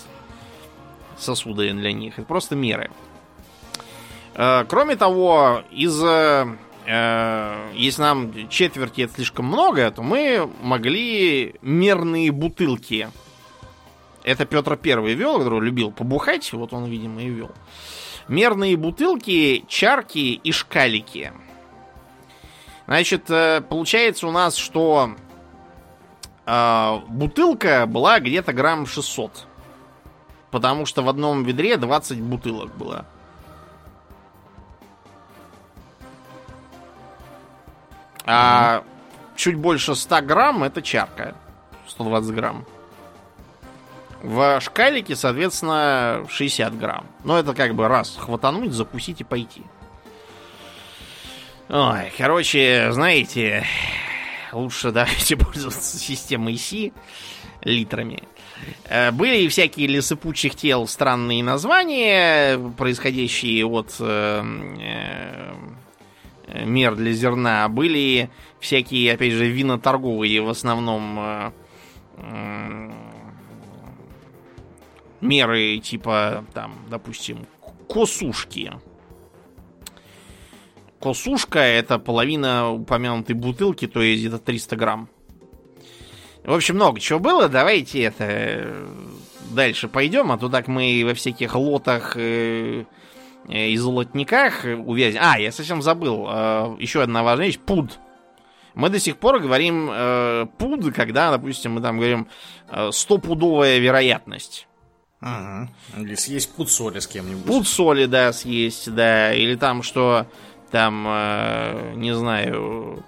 сосуды для них. Это просто меры. Э, кроме того, из э, если нам четверти это слишком много, то мы могли мерные бутылки. Это Петр Первый вел, который любил побухать, вот он, видимо, и вел. Мерные бутылки, чарки и шкалики. Значит, получается у нас, что э, бутылка была где-то грамм 600. Потому что в одном ведре 20 бутылок было. А чуть больше 100 грамм это чарка. 120 грамм. В шкалике, соответственно, 60 грамм. Но это как бы раз хватануть, закусить и пойти. Ой, короче, знаете, лучше давайте пользоваться системой Си литрами. Э, были всякие для сыпучих тел странные названия, происходящие от э, э, мер для зерна. Были всякие, опять же, виноторговые, в основном э, э, меры типа, там, допустим, косушки. Косушка это половина упомянутой бутылки, то есть где-то 300 грамм. В общем, много чего было. Давайте это э, дальше пойдем, а то так мы во всяких лотах э, э, и золотниках увязнем. А, я совсем забыл. Э, еще одна важная вещь. Пуд. Мы до сих пор говорим э, пуд, когда, допустим, мы там говорим э, стопудовая вероятность. Ага. Или съесть пуд соли с кем-нибудь. Пуд соли, да, съесть, да. Или там, что там, э, не знаю,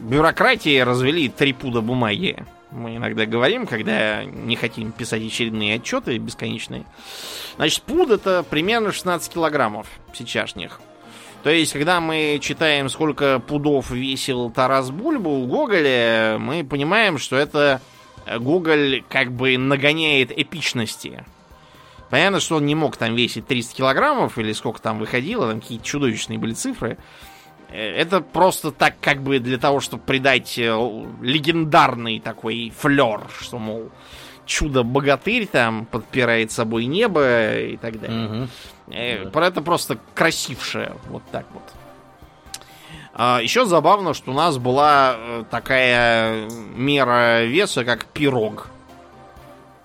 бюрократии развели три пуда бумаги. Мы иногда говорим, когда не хотим писать очередные отчеты бесконечные. Значит, пуд это примерно 16 килограммов сейчасшних. То есть, когда мы читаем, сколько пудов весил Тарас Бульба у Гоголя, мы понимаем, что это Гоголь как бы нагоняет эпичности. Понятно, что он не мог там весить 300 килограммов, или сколько там выходило, там какие-то чудовищные были цифры. Э, это просто так, как бы для того, чтобы придать э, легендарный такой флер, что, мол, чудо-богатырь там подпирает собой небо и так далее. Угу. Про это просто красившее, вот так вот. А, еще забавно, что у нас была такая мера веса, как пирог.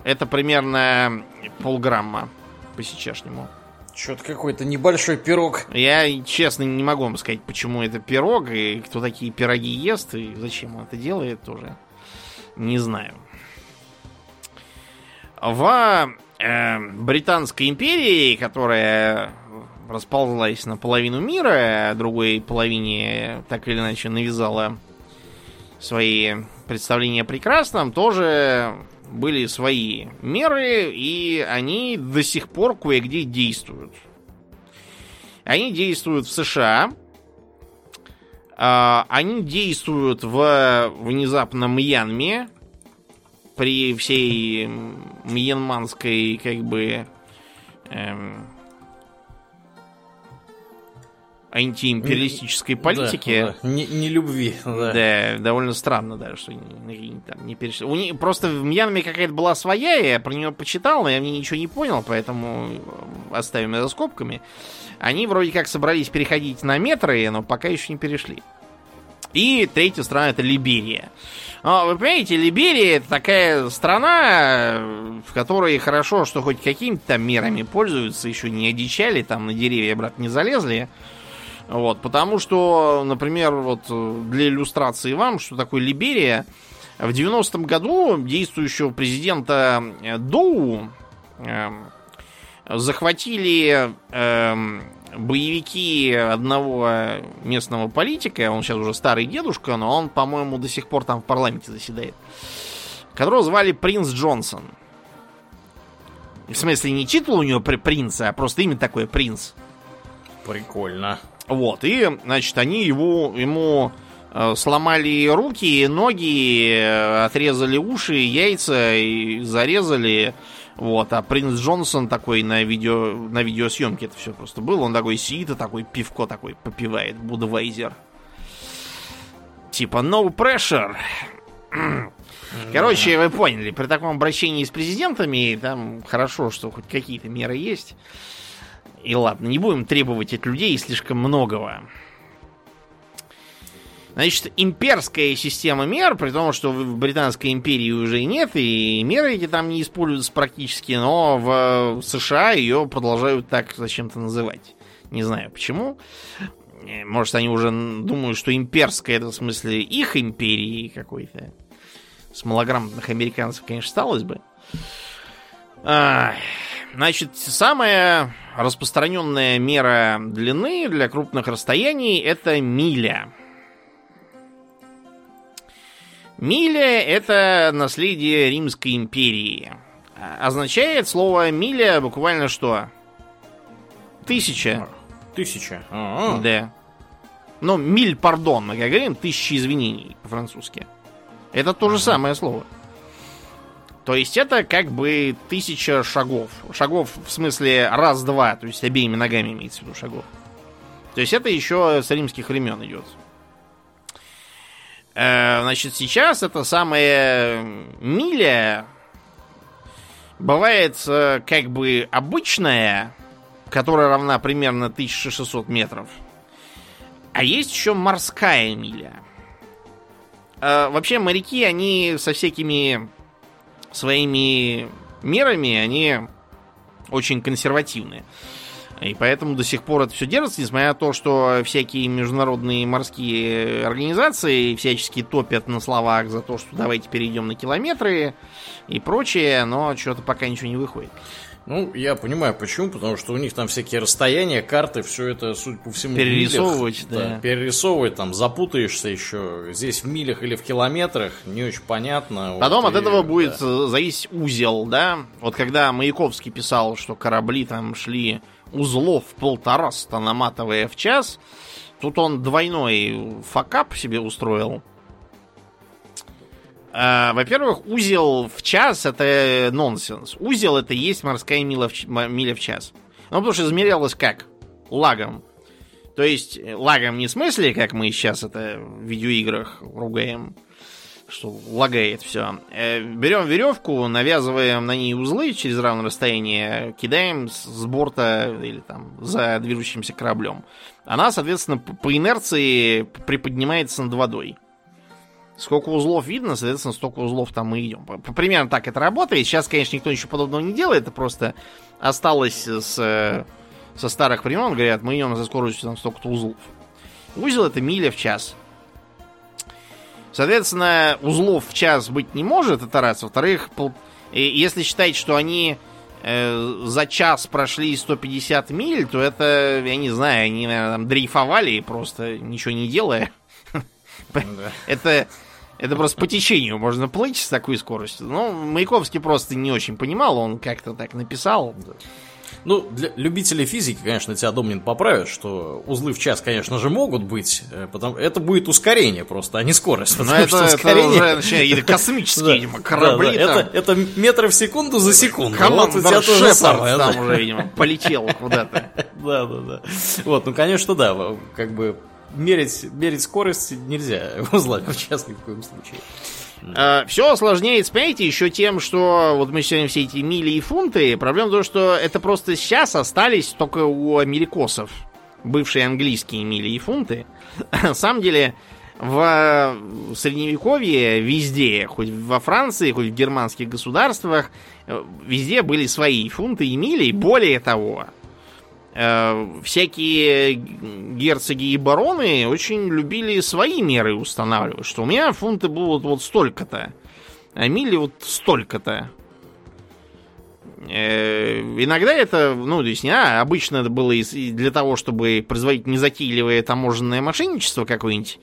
Это примерно полграмма по сейчасшнему. Что-то какой-то небольшой пирог. Я, честно, не могу вам сказать, почему это пирог, и кто такие пироги ест, и зачем он это делает, тоже не знаю. В э, Британской империи, которая расползлась на половину мира, а другой половине так или иначе навязала свои представления о прекрасном, тоже были свои меры, и они до сих пор кое-где действуют. Они действуют в США, а, они действуют в внезапном Мьянме при всей мьянманской как бы эм, антиимпериалистической политики. Да, да. Не, не любви. Да. да, довольно странно, да, что не, там не переш... У них просто в Мьянме какая-то была своя, я про нее почитал, но я в ней ничего не понял, поэтому оставим это скобками. Они вроде как собрались переходить на метры, но пока еще не перешли. И третья страна это Либерия. Но, вы понимаете, Либерия это такая страна, в которой хорошо, что хоть какими-то там мерами пользуются, еще не одичали, там на деревья, брат, не залезли. Вот, потому что, например, вот для иллюстрации вам, что такое Либерия, в 90-м году действующего президента э, Доу э, захватили э, боевики одного местного политика, он сейчас уже старый дедушка, но он, по-моему, до сих пор там в парламенте заседает, которого звали Принц Джонсон. В смысле, не титул у него принца, а просто имя такое принц. Прикольно. Вот, и, значит, они его, ему э, сломали руки, ноги, э, отрезали уши, яйца и зарезали. Вот, а принц Джонсон такой на, видео, на видеосъемке это все просто был. Он такой сидит и такой пивко такой попивает, Будвайзер. Типа no pressure. Короче, вы поняли, при таком обращении с президентами там хорошо, что хоть какие-то меры есть. И ладно, не будем требовать от людей слишком многого. Значит, имперская система мер, при том, что в Британской империи уже нет, и меры эти там не используются практически, но в США ее продолжают так зачем-то называть. Не знаю почему. Э, может, они уже думают, что имперская это в смысле их империи какой-то. С малограмотных американцев, конечно, сталось бы. А, значит, самая распространенная мера длины для крупных расстояний это миля. Миля – это наследие Римской империи. Означает слово миля буквально что? Тысяча. Тысяча. А-а. Да. Ну, миль, пардон, мы говорим, тысячи извинений по-французски. Это то же самое слово. То есть это как бы тысяча шагов. Шагов в смысле раз-два, то есть обеими ногами имеется в виду шагов. То есть это еще с римских времен идет. Э, значит, сейчас это самая миля бывает э, как бы обычная, которая равна примерно 1600 метров. А есть еще морская миля. Э, вообще моряки, они со всякими своими мерами, они очень консервативные. И поэтому до сих пор это все держится, несмотря на то, что всякие международные морские организации всячески топят на словах за то, что давайте перейдем на километры и прочее, но что-то пока ничего не выходит. Ну, я понимаю, почему, потому что у них там всякие расстояния, карты, все это, судя по всему, перерисовывать, милях, да. да. Перерисовывать, там, запутаешься еще. Здесь в милях или в километрах, не очень понятно. Потом вот, от и, этого будет да. зависеть узел, да. Вот когда Маяковский писал, что корабли там шли узлов полтораста наматывая в час. Тут он двойной факап себе устроил. А, во-первых, узел в час это нонсенс. Узел это есть морская миля в, миля в час. Ну, потому что измерялось как? Лагом. То есть, лагом не в смысле, как мы сейчас это в видеоиграх ругаем, что лагает все. Э, берем веревку, навязываем на ней узлы через равное расстояние, кидаем с борта или там за движущимся кораблем. Она, соответственно, по инерции приподнимается над водой. Сколько узлов видно, соответственно, столько узлов там мы идем. Примерно так это работает. Сейчас, конечно, никто ничего подобного не делает. Это просто осталось с, со старых времен. Говорят, мы идем за скоростью там столько-то узлов. Узел это миля в час. Соответственно, узлов в час быть не может, это раз. Во-вторых, если считать, что они э, за час прошли 150 миль, то это, я не знаю, они, наверное, там дрейфовали просто ничего не делая. Это, это просто по течению можно плыть с такой скоростью. Ну, Маяковский просто не очень понимал, он как-то так написал. Ну, для любителей физики, конечно, тебя Домнин поправит, что узлы в час, конечно же, могут быть. Э, потому это будет ускорение просто, а не скорость. Но это, что ускорение... это уже начинает космические, видимо, корабли. Это, это метры в секунду за секунду. Команда вот у тебя тоже самое. Там уже, видимо, полетел куда-то. Да, да, да. Вот, ну, конечно, да, как бы мерить, мерить скорость нельзя узла в час ни в коем случае. Uh, все осложняется, понимаете, еще тем, что вот мы сегодня все эти мили и фунты. Проблема в том, что это просто сейчас остались только у америкосов. Бывшие английские мили и фунты. На самом деле, в средневековье везде, хоть во Франции, хоть в германских государствах, э, везде были свои фунты и мили. Более того, Э, всякие герцоги и бароны очень любили свои меры устанавливать, что у меня фунты будут вот столько-то, а мили вот столько-то. Э, иногда это, ну, то есть, а, обычно это было для того, чтобы производить незатейливое таможенное мошенничество какое-нибудь,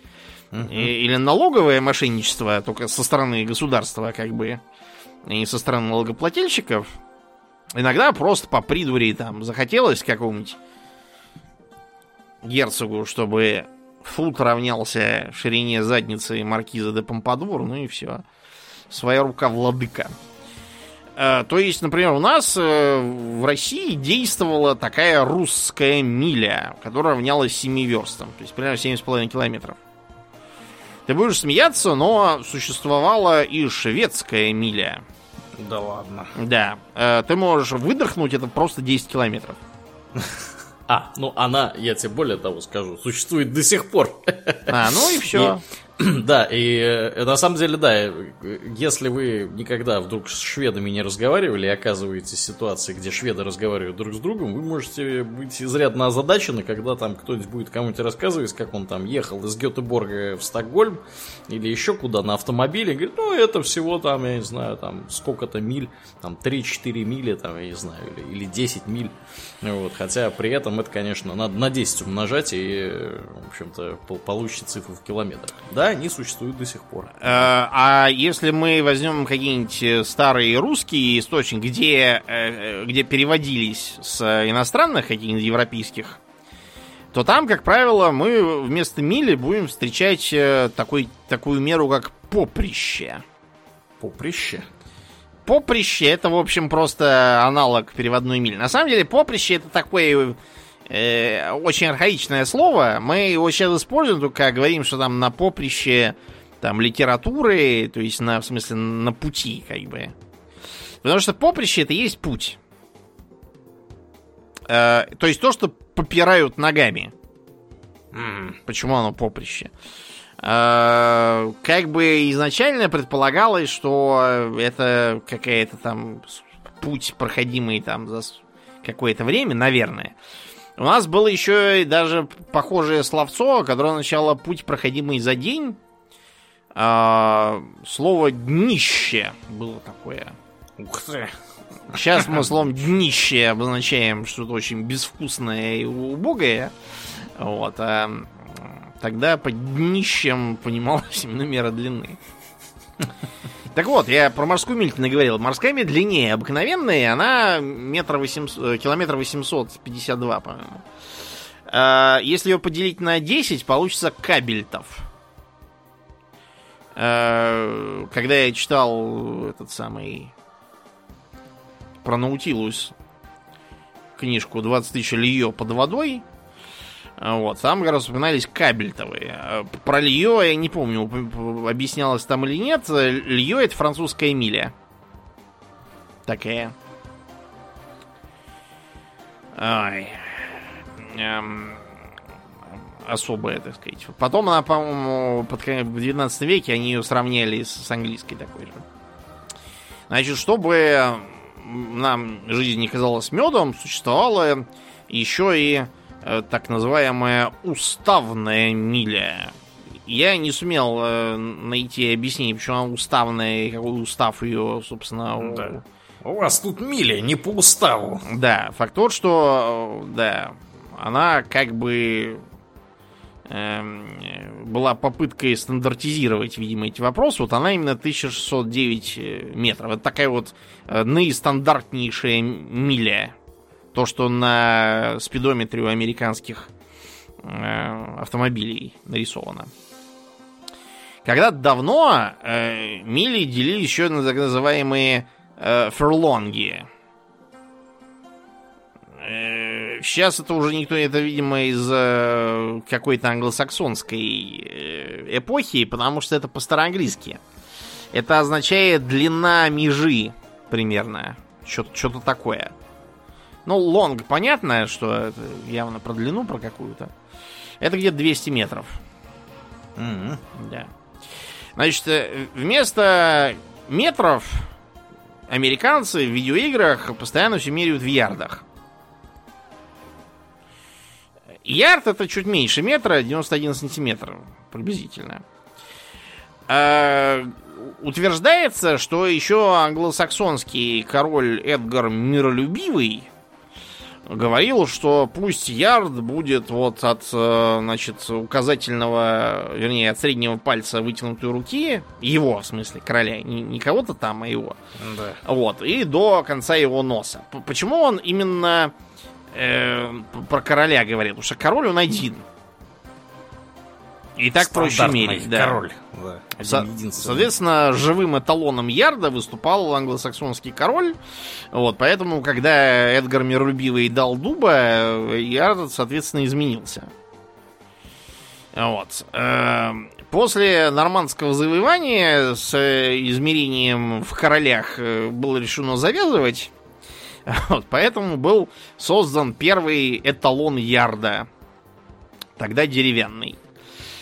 uh-huh. или налоговое мошенничество, только со стороны государства, как бы, и со стороны налогоплательщиков. Иногда просто по придуре там захотелось какому-нибудь герцогу, чтобы фут равнялся ширине задницы маркиза де Помпадур, ну и все. Своя рука владыка. Э, то есть, например, у нас э, в России действовала такая русская миля, которая равнялась 7 верстам, то есть примерно 7,5 километров. Ты будешь смеяться, но существовала и шведская миля. Да ладно. Да. Э, ты можешь выдохнуть это просто 10 километров. А, ну она, я тебе более того скажу, существует до сих пор. А, ну и все. Да, и э, на самом деле, да, э, если вы никогда вдруг с шведами не разговаривали и оказываетесь в ситуации, где шведы разговаривают друг с другом, вы можете быть изрядно озадачены, когда там кто-нибудь будет кому-нибудь рассказывать, как он там ехал из Гетеборга в Стокгольм или еще куда на автомобиле, говорит, ну это всего там, я не знаю, там сколько-то миль, там 3-4 мили, там, я не знаю, или, или 10 миль, вот, хотя при этом это, конечно, надо на 10 умножать и, в общем-то, получится цифру в километрах. Да, они существуют до сих пор. Э, а если мы возьмем какие-нибудь э, старые русские источники, где, э, где переводились с иностранных каких-нибудь европейских, то там, как правило, мы вместо мили будем встречать такой, такую меру, как поприще. Поприще? Поприще это, в общем, просто аналог переводной мили. На самом деле, поприще это такой э, очень архаичное слово. Мы его сейчас используем, только говорим, что там на поприще там литературы, то есть на, в смысле, на пути, как бы. Потому что поприще это есть путь. Э, то есть то, что попирают ногами. Mm. Почему оно поприще? Э, как бы изначально предполагалось, что это какая-то там путь, проходимый там за какое-то время, наверное. У нас было еще и даже похожее словцо, которое начало путь, проходимый за день. А, слово днище было такое. Ух ты. Сейчас мы словом днище обозначаем что-то очень безвкусное и убогое. Вот. А тогда под днищем понималась именно мера длины. Так вот, я про морскую миль наговорил. Морская миль длиннее обыкновенной, она метр восемьсот, э, километр 852, по-моему. А, если ее поделить на 10, получится кабельтов. А, когда я читал этот самый про Наутилус книжку «20 тысяч лье под водой», вот, там как раз упоминались кабельтовые. А, про Лье я не помню, объяснялось там или нет. Лье это французская миля. Такая. Ай. Эм, особая, так сказать. Потом она, по-моему, под, в 19 веке они ее сравняли с, с английской такой же. Значит, чтобы нам жизнь не казалась медом, существовало еще и так называемая уставная миля. Я не сумел э, найти объяснение, почему она уставная и какой устав ее, собственно... Да. У вас тут миля, не по уставу. Да, факт тот, что, э, да, она как бы э, была попыткой стандартизировать, видимо, эти вопросы. Вот она именно 1609 метров. Это такая вот э, наистандартнейшая миля то, что на спидометре у американских э, автомобилей нарисовано. Когда давно э, мили делили еще на так называемые э, ферлонги. Э, сейчас это уже никто, это, видимо, из э, какой-то англосаксонской э, эпохи, потому что это по-староанглийски. Это означает длина межи примерно. Что-то такое. Ну, лонг, понятно, что это явно про длину, про какую-то. Это где-то 200 метров. Mm-hmm. Да. Значит, э, вместо метров американцы в видеоиграх постоянно все меряют в ярдах. Ярд это чуть меньше метра, 91 сантиметр приблизительно. А, утверждается, что еще англосаксонский король Эдгар Миролюбивый говорил, что пусть ярд будет вот от, э, значит, указательного, вернее, от среднего пальца вытянутой руки, его, в смысле, короля, не, не кого-то там, а его. Да. Вот, и до конца его носа. Почему он именно э, про короля говорит? Потому что король он один. И так проще мерить, да. король. Да, Со- соответственно, живым эталоном ярда выступал англосаксонский король. Вот, поэтому, когда Эдгар Миролюбивый дал дуба, ярд, соответственно, изменился. Вот. Эм, после нормандского завоевания с измерением в королях э, было решено завязывать. Вот, поэтому был создан первый эталон ярда. Тогда деревянный.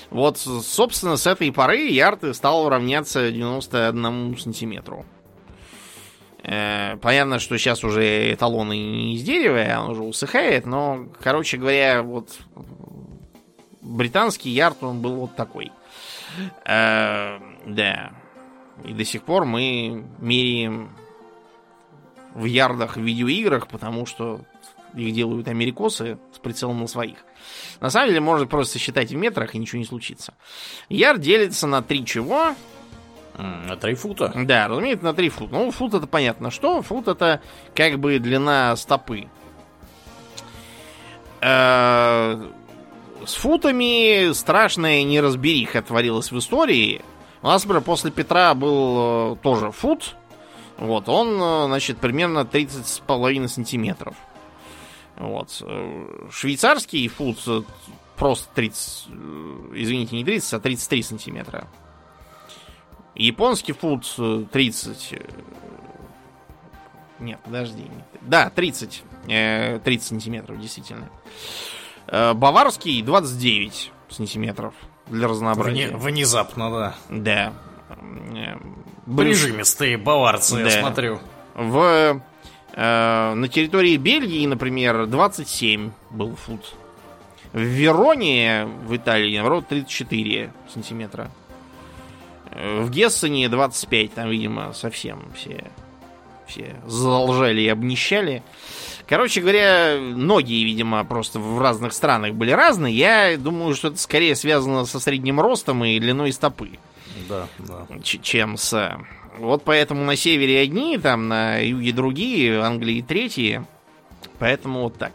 Вот, собственно, с этой поры ярд стал равняться 91 сантиметру. Э, понятно, что сейчас уже эталоны не из дерева, он уже усыхает, но, короче говоря, вот британский ярд, он был вот такой. Э, да. И до сих пор мы меряем в ярдах в видеоиграх, потому что их делают америкосы с прицелом на своих. На самом деле, можно просто считать в метрах, и ничего не случится. Ярд делится на три чего? На три фута? Да, разумеется, на три фута. Ну, фут это понятно что. Фут это как бы длина стопы. Э, с футами страшная неразбериха творилась в истории. У нас, например, после Петра был э, тоже фут. Вот, он, э, значит, примерно 30,5 сантиметров. Вот. Швейцарский фут просто 30, извините, не 30, а 33 сантиметра. Японский фут 30. Э, нет, подожди. Да, 30. 30 э, сантиметров, действительно. Э, баварский 29 сантиметров для разнообразия. Внезапно, да. Да. Прижимистые баварцы, да. я смотрю. В, на территории Бельгии, например, 27 был фут. В Вероне, в Италии, наоборот, 34 сантиметра. В Гессене 25, там, видимо, совсем все, все задолжали и обнищали. Короче говоря, ноги, видимо, просто в разных странах были разные. Я думаю, что это скорее связано со средним ростом и длиной стопы. Да, да. Чем с... Вот поэтому на севере одни, там на юге другие, Англии третьи. Поэтому вот так.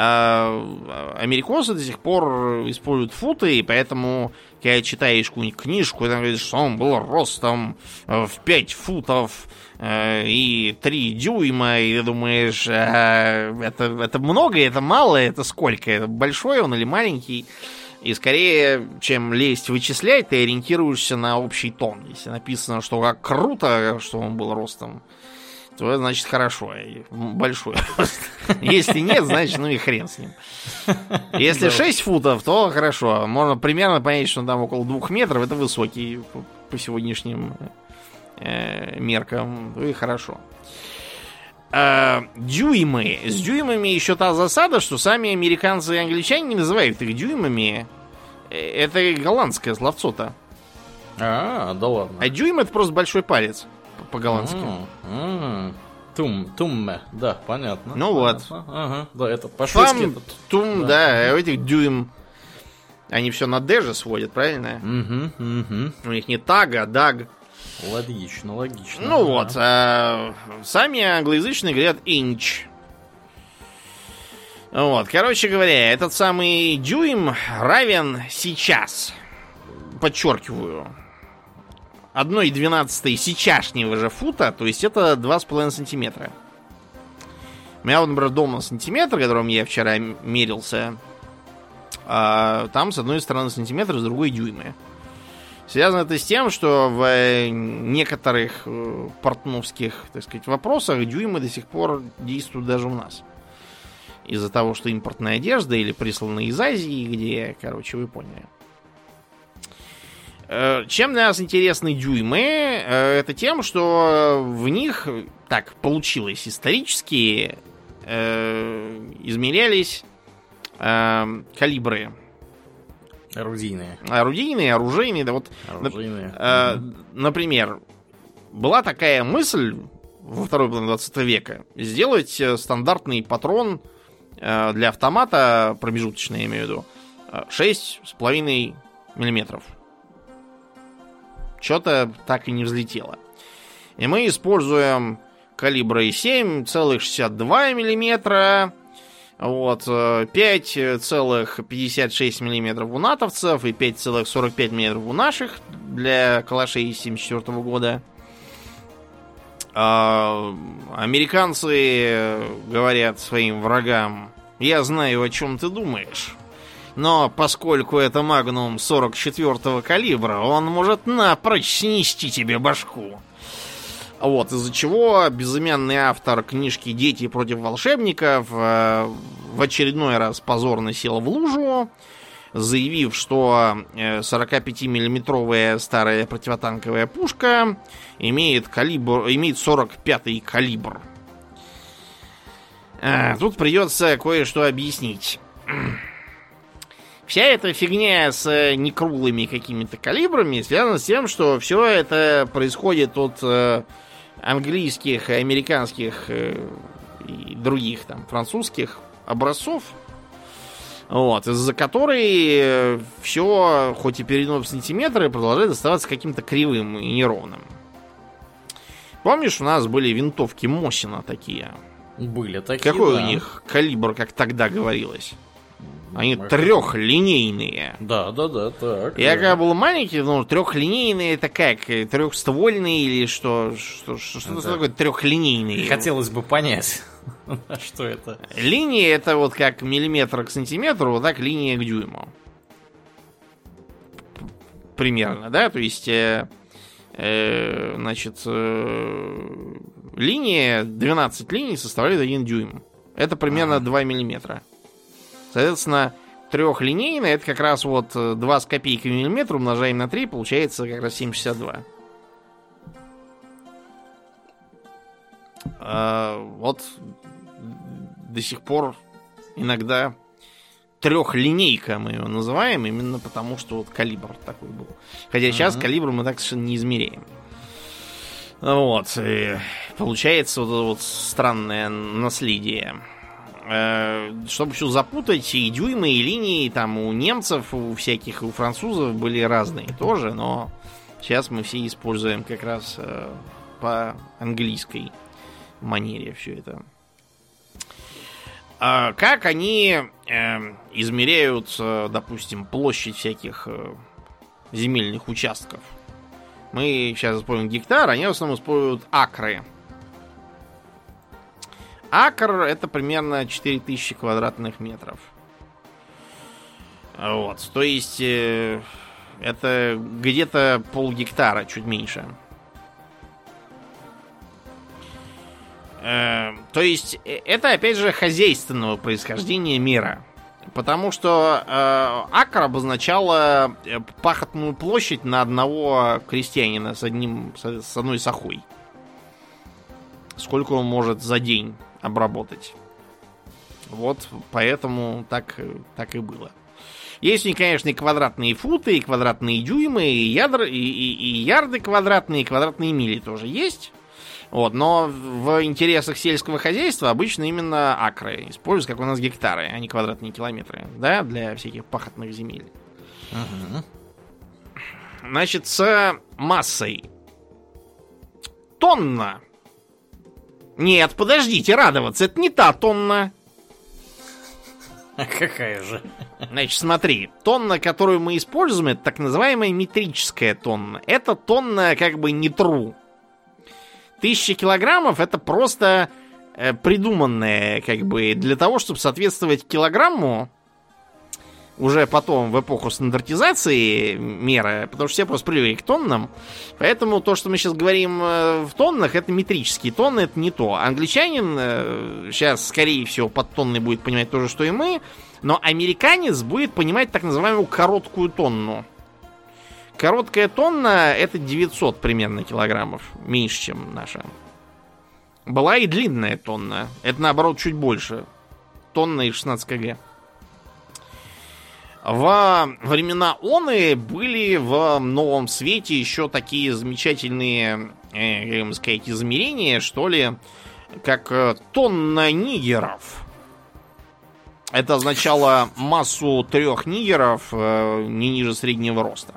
А америкосы до сих пор используют футы, и поэтому, когда читаешь какую-нибудь книжку, там говоришь, что он был ростом э, в 5 футов э, и 3 дюйма, и ты думаешь, а, это, это много, это мало, это сколько, это большой он или маленький? И скорее, чем лезть вычислять, ты ориентируешься на общий тон. Если написано, что как круто, что он был ростом то значит хорошо, большой. Если нет, значит, ну и хрен с ним. Если 6 футов, то хорошо. Можно примерно понять, что там около 2 метров. Это высокий по сегодняшним э, меркам. Ну и хорошо. А, дюймы. С дюймами еще та засада, что сами американцы и англичане не называют их дюймами. Э, это голландское словцо-то. А, да ладно. А дюйм это просто большой палец по-голландски. Тум, тумме, да, понятно. Ну вот. Ага, да, это по-шведски. Тум, да, а у этих дюйм. Они все на Д же сводят, правильно? Угу, угу. У них не тага, а даг. Логично, логично. Ну да. вот, а сами англоязычные говорят инч. Вот, короче говоря, этот самый дюйм равен сейчас. Подчеркиваю, 1,12 сейчасшнего же фута, то есть это 2,5 сантиметра. У меня, вот, например, дома сантиметр, которым я вчера мерился, а там с одной стороны сантиметр, с другой дюймы. Связано это с тем, что в некоторых э, портновских, так сказать, вопросах дюймы до сих пор действуют даже у нас. Из-за того, что импортная одежда или прислана из Азии, где, короче, вы поняли. Э, чем для нас интересны дюймы? Э, это тем, что в них, так получилось исторически, э, измерялись калибры. Орудийные. Орудийные, оружейные. Да вот, оружейные. Например, была такая мысль во второй половине 20 века сделать стандартный патрон для автомата, промежуточный, я имею в виду, 6,5 миллиметров что-то так и не взлетело. И мы используем калибры 7,62 мм, вот, 5,56 мм у натовцев и 5,45 мм у наших для калашей 74 года. А, американцы говорят своим врагам, я знаю, о чем ты думаешь. Но поскольку это Магнум 44-го калибра, он может напрочь снести тебе башку. Вот, из-за чего безымянный автор книжки «Дети против волшебников» э, в очередной раз позорно сел в лужу, заявив, что 45-миллиметровая э, старая противотанковая пушка имеет, калибр, имеет 45-й калибр. А, тут придется кое-что объяснить. Вся эта фигня с э, некруглыми какими-то калибрами связана с тем, что все это происходит от английских, американских э, и других там французских образцов, вот, из-за которой э, все, хоть и перейдено в сантиметры, продолжает оставаться каким-то кривым и неровным. Помнишь, у нас были винтовки Мосина такие? Были такие, Какой да. у них калибр, как тогда говорилось? Они Может... трехлинейные. Да, да, да, так. Я да. когда был маленький, ну, трехлинейные это как? Трехствольные или что? Что, что, что да. такое трехлинейные? Хотелось бы понять, что это. Линии это вот как миллиметр к сантиметру, вот так линия к дюйму. Примерно, да? То есть, э, э, значит, э, линия, 12 линий составляет 1 дюйм. Это примерно ага. 2 миллиметра. Соответственно, трехлинейная это как раз вот 2 э, с копейками миллиметра умножаем на 3, получается как раз 7,62. А, вот до сих пор иногда трехлинейка мы его называем, именно потому что вот калибр такой был. Хотя сейчас uh-huh. калибр мы так совершенно не измеряем. Вот. И получается вот это вот странное наследие. Э, чтобы все запутать, и дюймы, и линии там у немцев, у всяких, у французов были разные тоже, но сейчас мы все используем как раз э, по английской манере все это. А как они э, измеряют, э, допустим, площадь всяких земельных участков? Мы сейчас используем гектар, они в основном используют акры. Акр это примерно 4000 квадратных метров. Вот, то есть э, это где-то пол гектара, чуть меньше. Э, то есть э, это опять же хозяйственного происхождения мира. Потому что акр обозначала э, пахотную площадь на одного крестьянина с, одним, с одной сахой. Сколько он может за день обработать. Вот поэтому так, так и было. Есть у них, конечно, и квадратные футы, и квадратные дюймы, и, ядр, и, и, и ярды квадратные, и квадратные мили тоже есть. Вот, но в интересах сельского хозяйства обычно именно акры используются, как у нас гектары, а не квадратные километры, да, для всяких пахотных земель. Угу. Значит, с массой. Тонна нет, подождите, радоваться, это не та тонна. А какая же? Значит, смотри, тонна, которую мы используем, это так называемая метрическая тонна. Это тонна как бы не true. Тысяча килограммов это просто э, придуманное как бы для того, чтобы соответствовать килограмму уже потом в эпоху стандартизации меры, потому что все просто привыкли к тоннам. Поэтому то, что мы сейчас говорим э, в тоннах, это метрические тонны, это не то. Англичанин сейчас, э, скорее всего, под тонной будет понимать то же, что и мы, но американец будет понимать так называемую короткую тонну. Короткая тонна это 900 примерно килограммов, меньше, чем наша. Была и длинная тонна, это наоборот чуть больше. Тонна и 16 кг. Во времена Оны были в Новом Свете еще такие замечательные, э, сказать, измерения, что ли, как э, тонна нигеров. Это означало массу трех нигеров э, не ниже среднего роста.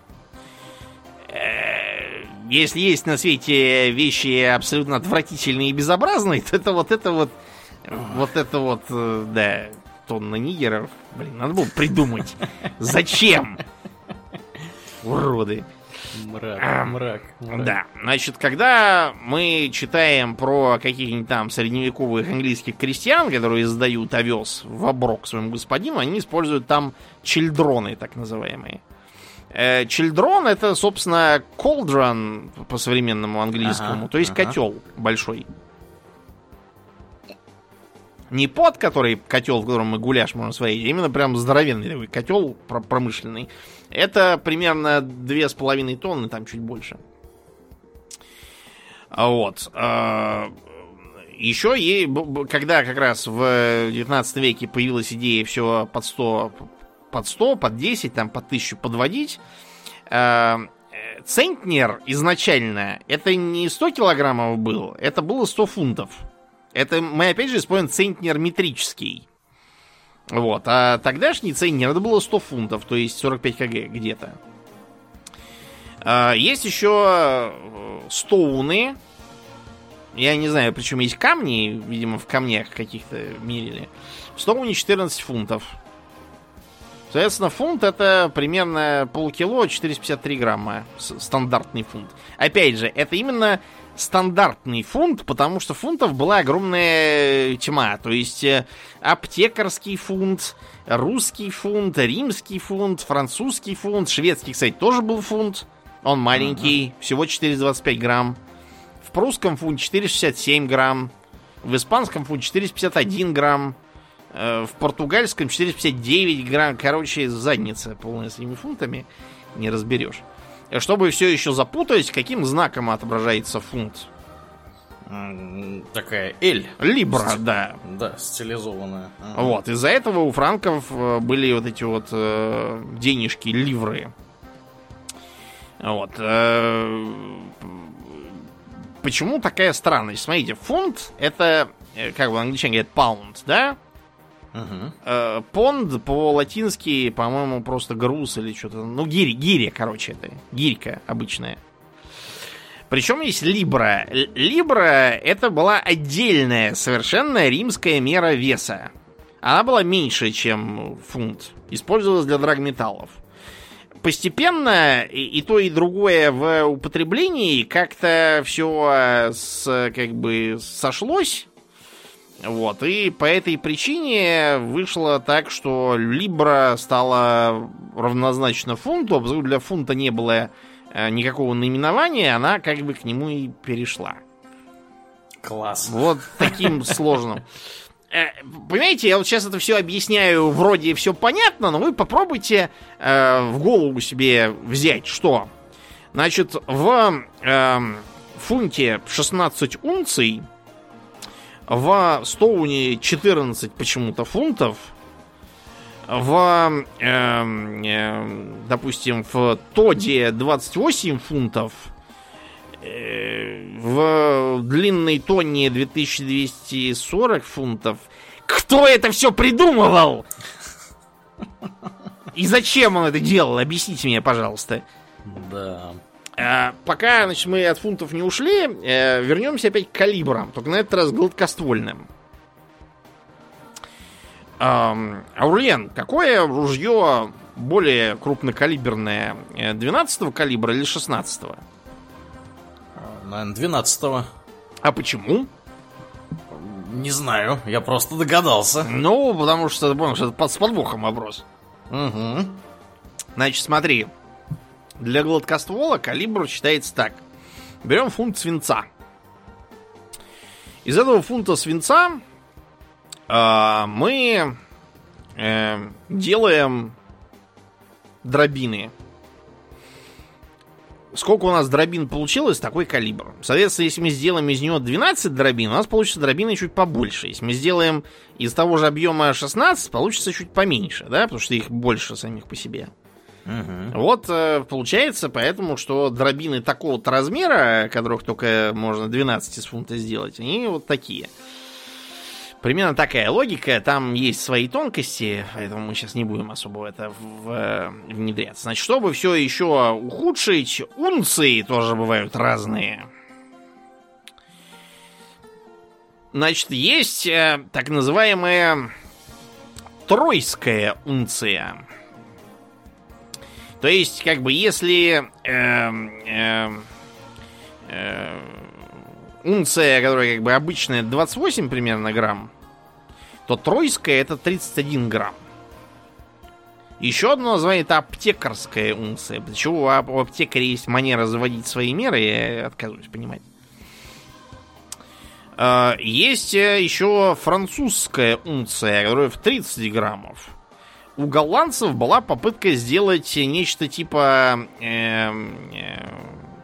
Э, если есть на свете вещи абсолютно отвратительные и безобразные, то это вот это вот, вот это вот, э, да, тонна нигеров. Блин, надо было придумать. Зачем? Уроды. Мрак, а, мрак, мрак. Да, значит, когда мы читаем про каких-нибудь там средневековых английских крестьян, которые сдают овес в оброк своему господину, они используют там чельдроны, так называемые. Э, Childron это, собственно, cauldron по современному английскому, Ага, то есть ага. котел большой. Не под, который котел, в котором мы гуляш можем сварить, а именно прям здоровенный такой котел про- промышленный. Это примерно две с половиной тонны, там чуть больше. А Вот. а, Еще ей, когда как раз в 19 веке появилась идея все под 100, под 100, под 10, там, под 1000 подводить, э, центнер изначально это не 100 килограммов был, это было 100 фунтов. Это мы опять же используем центнер метрический. Вот, а тогдашний центнер это было 100 фунтов, то есть 45 кг где-то. А, Есть еще э, стоуны. Я не знаю, причем есть камни, видимо, в камнях каких-то мерили. В стоуне 14 фунтов. Соответственно, фунт это примерно полкило, 453 грамма. Стандартный фунт. Опять же, это именно стандартный фунт, потому что фунтов была огромная тьма. То есть э, аптекарский фунт, русский фунт, римский фунт, французский фунт, шведский, кстати, тоже был фунт. Он маленький, всего 425 грамм. В прусском фунт 467 грамм. В испанском фунт 451 грамм. э, В португальском 459 грамм. Короче, задница полная с этими фунтами. Не разберешь. Чтобы все еще запутать, каким знаком отображается фунт? Такая L. Либра, да. Да, стилизованная. Ага. Вот. Из-за этого у франков э, были вот эти вот э, денежки, ливры. Вот. э, Почему такая странность? Смотрите, фунт это, э, как бы англичане говорят, паунд, да? Э, Понд по-латински, по-моему, просто груз или что-то. Ну, гири, гиря, короче, это. Гирька обычная. Причем есть либра. Либра это была отдельная совершенно римская мера веса. Она была меньше, чем фунт. Использовалась для драгметаллов. Постепенно и, и то, и другое в употреблении как-то все с, как бы сошлось. Вот, и по этой причине вышло так, что Либра стала равнозначно фунту, а поскольку для фунта не было э, никакого наименования, она как бы к нему и перешла. Класс. Вот таким сложным. Э, Понимаете, я вот сейчас это все объясняю, вроде все понятно, но вы попробуйте э, в голову себе взять, что, значит, в эм, фунте 16 унций, в Стоуне 14 почему-то фунтов, в, эм, эм, допустим, в Тоде 28 фунтов, э, в длинной тонне 2240 фунтов. Кто это все придумывал? И зачем он это делал? Объясните мне, пожалуйста. Да. А, пока значит, мы от фунтов не ушли, э, вернемся опять к калибрам, только на этот раз гладкоствольным. Аурлен, какое ружье более крупнокалиберное? 12 калибра или 16 Наверное, 12 А почему? Не знаю, я просто догадался. Ну, потому что, понял, что это под, с подвохом вопрос. Угу. Значит, смотри. Для гладкоствола калибр считается так. Берем фунт свинца. Из этого фунта свинца а, мы э, делаем дробины. Сколько у нас дробин получилось, такой калибр. Соответственно, если мы сделаем из него 12 дробин, у нас получится дробины чуть побольше. Если мы сделаем из того же объема 16, получится чуть поменьше, да, потому что их больше самих по себе. Угу. Вот э, получается, поэтому, что дробины такого-то размера, которых только можно 12 из фунта сделать, они вот такие. Примерно такая логика, там есть свои тонкости, поэтому мы сейчас не будем особо это в- э, внедряться. Значит, чтобы все еще ухудшить, унции тоже бывают разные. Значит, есть э, так называемая тройская унция. То есть, как бы, если эм, эм, э, унция, которая как бы обычная 28 примерно грамм, то тройская это 31 грамм. Еще одно название это аптекарская унция. Почему у аптекаря есть манера заводить свои меры, я отказываюсь понимать. А, есть э, еще французская унция, которая в 30 граммов. У голландцев была попытка сделать нечто типа э, э,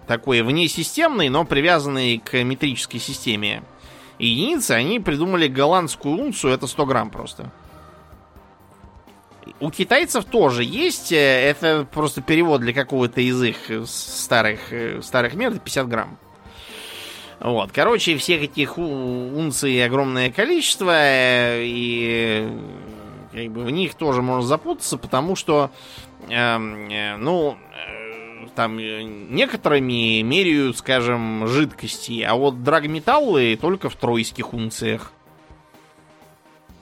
такой внесистемный, но привязанный к метрической системе единицы. Они придумали голландскую унцию, это 100 грамм просто. У китайцев тоже есть, э, это просто перевод для какого-то из их старых, старых мер, 50 грамм. Вот, короче, всех этих унций огромное количество, э, и как бы в них тоже можно запутаться, потому что, эм, э, ну, э, там э, некоторыми меряют, скажем, жидкости, а вот драгметаллы только в тройских унциях.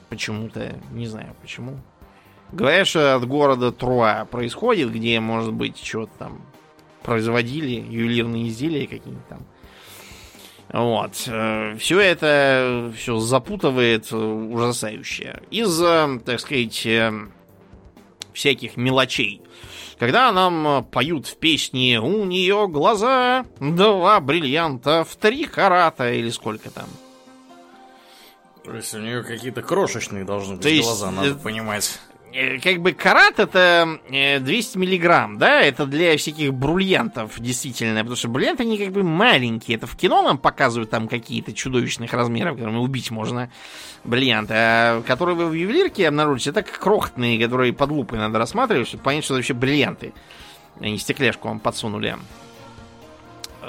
Почему-то, не знаю почему. Говорят, что от города Труа происходит, где, может быть, что-то там производили, ювелирные изделия какие-нибудь там. Вот. Э, все это все запутывает э, ужасающе. Из, э, так сказать, всяких мелочей. Когда нам поют в песне «У нее глаза два бриллианта в три карата» или сколько там. То есть у нее какие-то крошечные должны быть То глаза, надо понимать. Э, как бы карат это 200 э, миллиграмм, да, это для всяких бриллиантов, действительно, потому что бриллианты, они как бы маленькие, это в кино нам показывают там какие-то чудовищных размеров, которыми убить можно бриллианты, а которые вы в ювелирке обнаружите, это крохотные, которые под лупой надо рассматривать, чтобы понять, что это вообще бриллианты. Они стекляшку вам подсунули.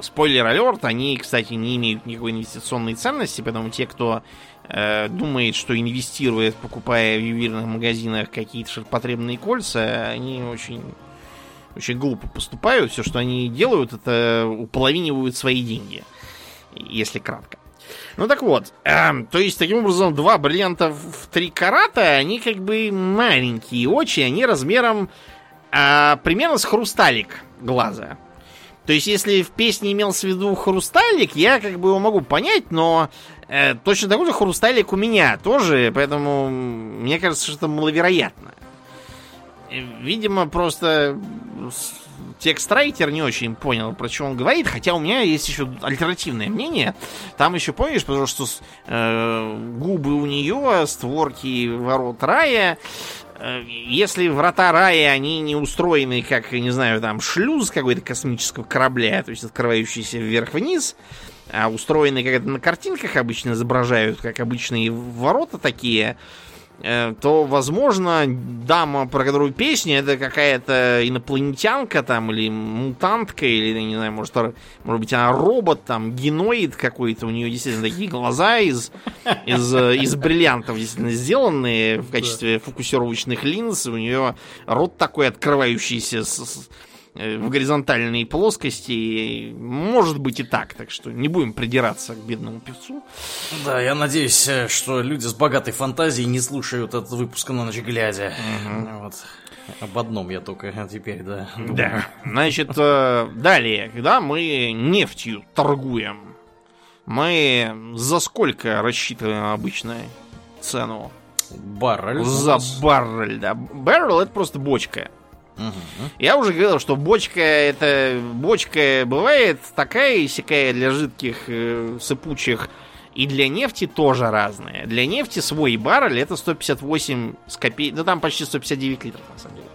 Спойлер алерт, они, кстати, не имеют никакой инвестиционной ценности, поэтому те, кто думает, что инвестирует, покупая в ювелирных магазинах какие-то ширпотребные кольца, они очень, очень глупо поступают. Все, что они делают, это уполовинивают свои деньги, если кратко. Ну так вот, э, то есть таким образом два бриллианта в три карата, они как бы маленькие очень, они размером э, примерно с хрусталик глаза. То есть, если в песне имелся в виду хрусталик, я как бы его могу понять, но э, точно такой же хрусталик у меня тоже, поэтому мне кажется, что это маловероятно. Э, видимо, просто текст-райтер не очень понял, про что он говорит, хотя у меня есть еще альтернативное мнение. Там еще, помнишь, потому что э, губы у нее, створки ворот рая, Э, если врата рая, они не устроены как, не знаю, там шлюз какой-то космического корабля, то есть открывающийся вверх-вниз, а устроены как это на картинках обычно изображают, как обычные ворота такие, Э, то, возможно, дама, про которую песня, это какая-то инопланетянка там, или мутантка, или, не знаю, может, может быть, она робот, там, геноид какой-то, у нее действительно такие глаза из, из, из бриллиантов действительно сделанные в качестве фокусировочных линз, у нее рот такой открывающийся с, Э, в горизонтальной плоскости. Может быть и так, так что не будем придираться к бедному певцу. Да, я надеюсь, э, что люди с богатой фантазией не слушают этот выпуск на ночь глядя. Угу. Вот. Об одном я только теперь, да. Да. Значит, э, далее, когда мы нефтью торгуем, мы за сколько рассчитываем обычно цену? Баррель. За баррель, да. Баррель это просто бочка. Угу. Я уже говорил, что бочка это бочка бывает такая и сякая для жидких э, сыпучих и для нефти тоже разная. Для нефти свой баррель это 158 с копей... Да там почти 159 литров, на самом деле.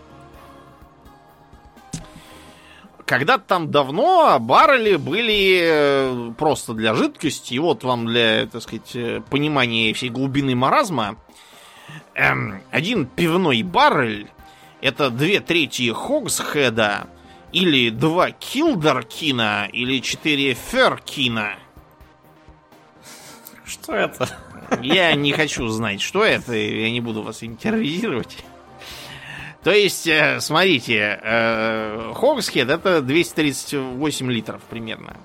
Когда-то там давно баррели были э, просто для жидкости. И вот вам для, так сказать, э, понимания всей глубины маразма. Эм, один пивной баррель это две трети Хогсхеда, или два Килдеркина, или четыре Феркина. Что это? Я не хочу знать, что это, я не буду вас терроризировать. То есть, э, смотрите, э, Хогсхед это 238 литров примерно.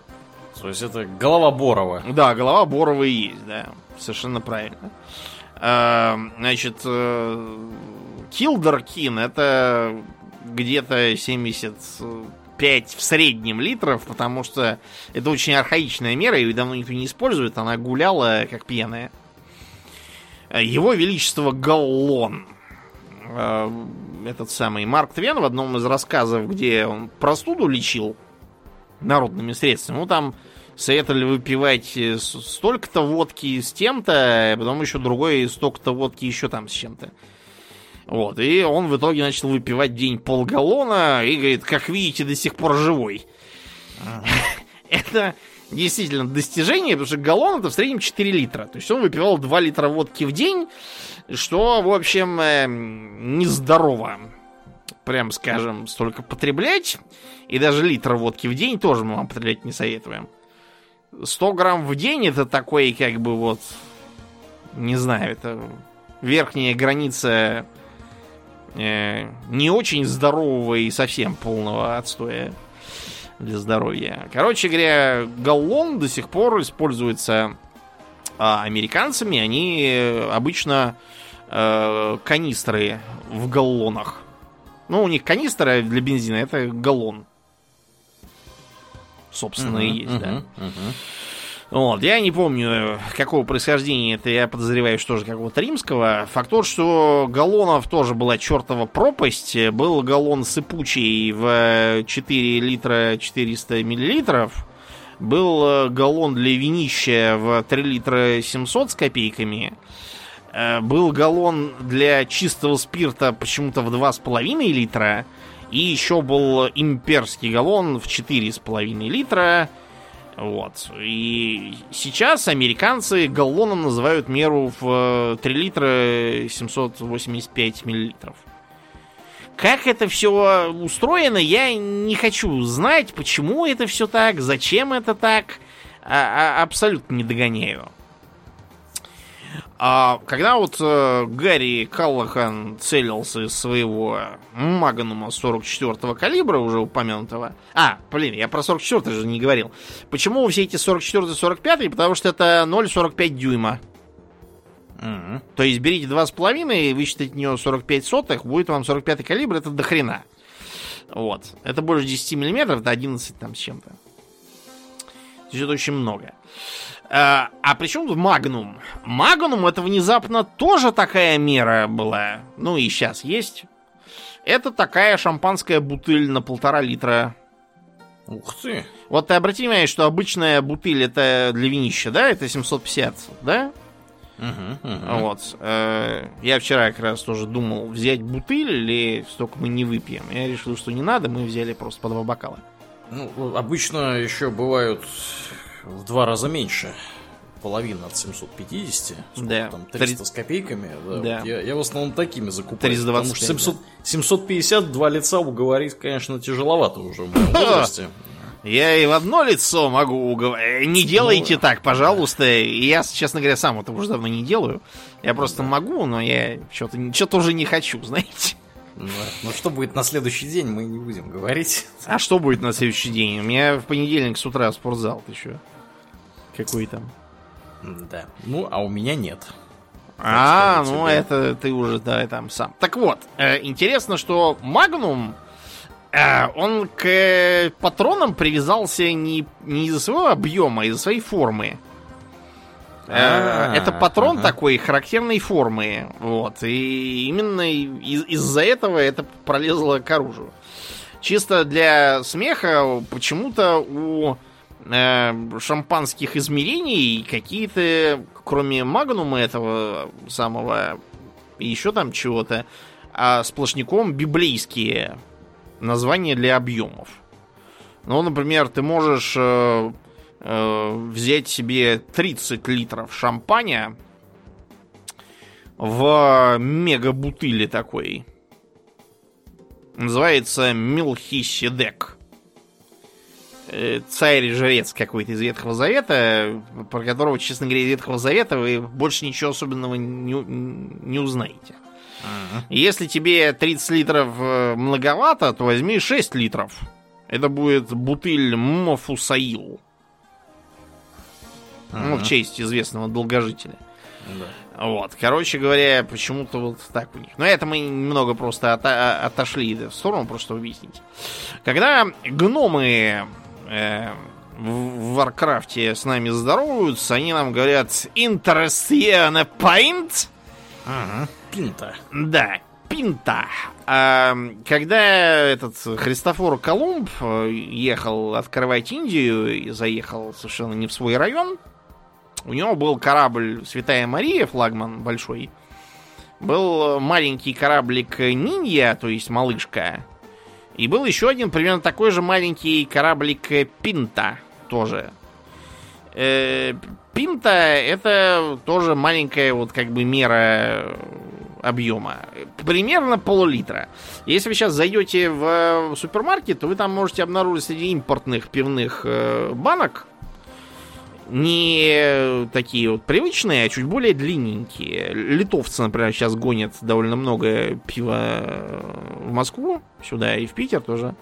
То есть это голова Борова. Да, голова Борова и есть, да. Совершенно правильно. Э, значит, Килдеркин это где-то 75 в среднем литров, потому что это очень архаичная мера, ее давно никто не использует, она гуляла как пьяная. Его Величество Галлон. Э, этот самый Марк Твен в одном из рассказов, где он простуду лечил народными средствами, ну там советовали выпивать э, столько-то водки с тем-то, а потом еще другой столько-то водки еще там с чем-то. Вот, и он в итоге начал выпивать день полгаллона и говорит, как видите, до сих пор живой. Это действительно достижение, потому что галлон это в среднем 4 литра. То есть он выпивал 2 литра водки в день, что, в общем, э, нездорово. Прям скажем, столько потреблять. И даже литр водки в день тоже мы вам потреблять не советуем. 100 грамм в день это такой, как бы вот, не знаю, это верхняя граница э, не очень здорового и совсем полного отстоя для здоровья. Короче говоря, галлон до сих пор используется а, американцами. Они обычно э, канистры в галлонах. Ну, у них канистра для бензина это галлон. Собственно, uh-huh, и есть, uh-huh, да. Uh-huh. Вот, я не помню, какого происхождения это, я подозреваю, что же какого-то римского. Факт тот, что галлонов тоже была чертова пропасть. Был галлон сыпучий в 4 литра 400 миллилитров. Был э, галлон для винища в 3 литра 700 с копейками. Э, был галлон для чистого спирта почему-то в 2,5 литра. И еще был имперский галлон в 4,5 литра. Вот. И сейчас американцы галлоном называют меру в 3 литра 785 миллилитров. Как это все устроено, я не хочу знать, почему это все так, зачем это так, а, а, абсолютно не догоняю. А когда вот э, Гарри Каллахан целился из своего Магнума 44-го калибра, уже упомянутого... А, блин, я про 44-й же не говорил. Почему все эти 44-45? Потому что это 0,45 дюйма. Mm-hmm. То есть берите 2,5 и высчитайте от нее 45 сотых, будет вам 45-й калибр, это дохрена. Вот. Это больше 10 миллиметров, это 11 там с чем-то. То есть это очень много. А, а при чем тут Магнум? Магнум это внезапно тоже такая мера была. Ну и сейчас есть. Это такая шампанская бутыль на полтора литра. Ух ты. Вот ты обрати внимание, что обычная бутыль это для винища, да? Это 750, да? Угу, угу. Вот. Э, я вчера как раз тоже думал взять бутыль или столько мы не выпьем. Я решил, что не надо, мы взяли просто по два бокала. Ну, обычно еще бывают в два раза меньше. Половина от 750. Да. Там 300 с копейками. Да. да. Вот я, я в основном такими закупаю. 325, потому что 700, да. 750 два лица уговорить, конечно, тяжеловато уже в моем возрасте. Я и в одно лицо могу уговорить. Не делайте ну, так, пожалуйста. Я, честно говоря, сам это уже давно не делаю. Я просто да. могу, но я что-то что уже не хочу, знаете. Да. Ну что будет на следующий день, мы не будем говорить. А что будет на следующий день? У меня в понедельник с утра спортзал, ты что? Какой там? Да. Ну, а у меня нет. А, ну тебе. это ты уже, да, там сам. Так вот, э, интересно, что Магнум, э, он к патронам привязался не, не из-за своего объема, а из-за своей формы. Э, это патрон такой характерной формы. Вот. И именно из- из-за этого это пролезло к оружию. Чисто для смеха почему-то у э, шампанских измерений какие-то, кроме магнума этого самого, еще там чего-то, а сплошняком библейские названия для объемов. Ну, например, ты можешь э, э, взять себе 30 литров шампаня в мега-бутыле такой. Называется Милхиседек. Э, царь-жрец какой-то из Ветхого Завета, про которого, честно говоря, из Ветхого Завета вы больше ничего особенного не, не узнаете. Uh-huh. Если тебе 30 литров э, многовато, то возьми 6 литров. Это будет бутыль Мофусаил. Uh-huh. Ну, в честь известного долгожителя. Да. Вот, короче говоря, почему-то вот так у них. Но это мы немного просто от- отошли в сторону, просто объяснить. Когда гномы э, в Варкрафте с нами здороваются, они нам говорят «Interest ya in a pint». Ага, пинта. Да. Пинта. А, когда этот Христофор Колумб э, ехал открывать Индию и заехал совершенно не в свой район, у него был корабль Святая Мария, флагман большой. Был маленький кораблик Нинья, то есть малышка. И был еще один примерно такой же маленький кораблик Пинта, тоже. Э, Пинта это тоже маленькая вот как бы мера объема. Примерно пол-литра. Если вы сейчас зайдете в супермаркет, то вы там можете обнаружить среди импортных пивных э, банок не такие вот привычные, а чуть более длинненькие. Литовцы, например, сейчас гонят довольно много пива в Москву, сюда и в Питер тоже.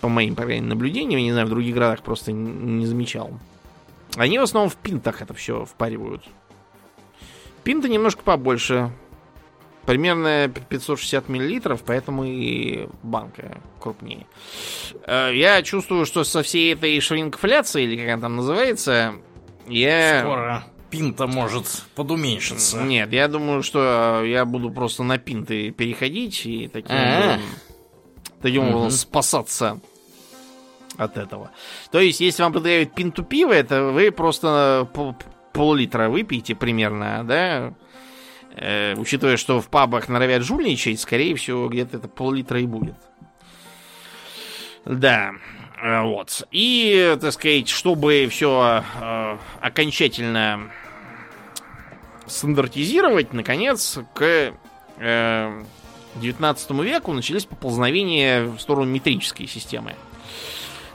По моим, по крайней мере, наблюдениям, я не знаю, в других городах просто не замечал. Они в основном в пинтах это все впаривают. Пинта немножко побольше. Примерно 560 миллилитров, поэтому и банка крупнее. Э, я чувствую, что со всей этой шринкфляцией, или как она там называется, я... Скоро пинта может подуменьшиться. Нет, я думаю, что я буду просто на пинты переходить и таким образом, таким образом спасаться от этого. То есть, если вам продают пинту пива, это вы просто пол-литра выпьете примерно, да? Э, учитывая, что в пабах норовят жульничать, скорее всего, где-то это пол-литра и будет. Да, э, вот. И, так сказать, чтобы все э, окончательно стандартизировать, наконец, к э, 19 веку начались поползновения в сторону метрической системы.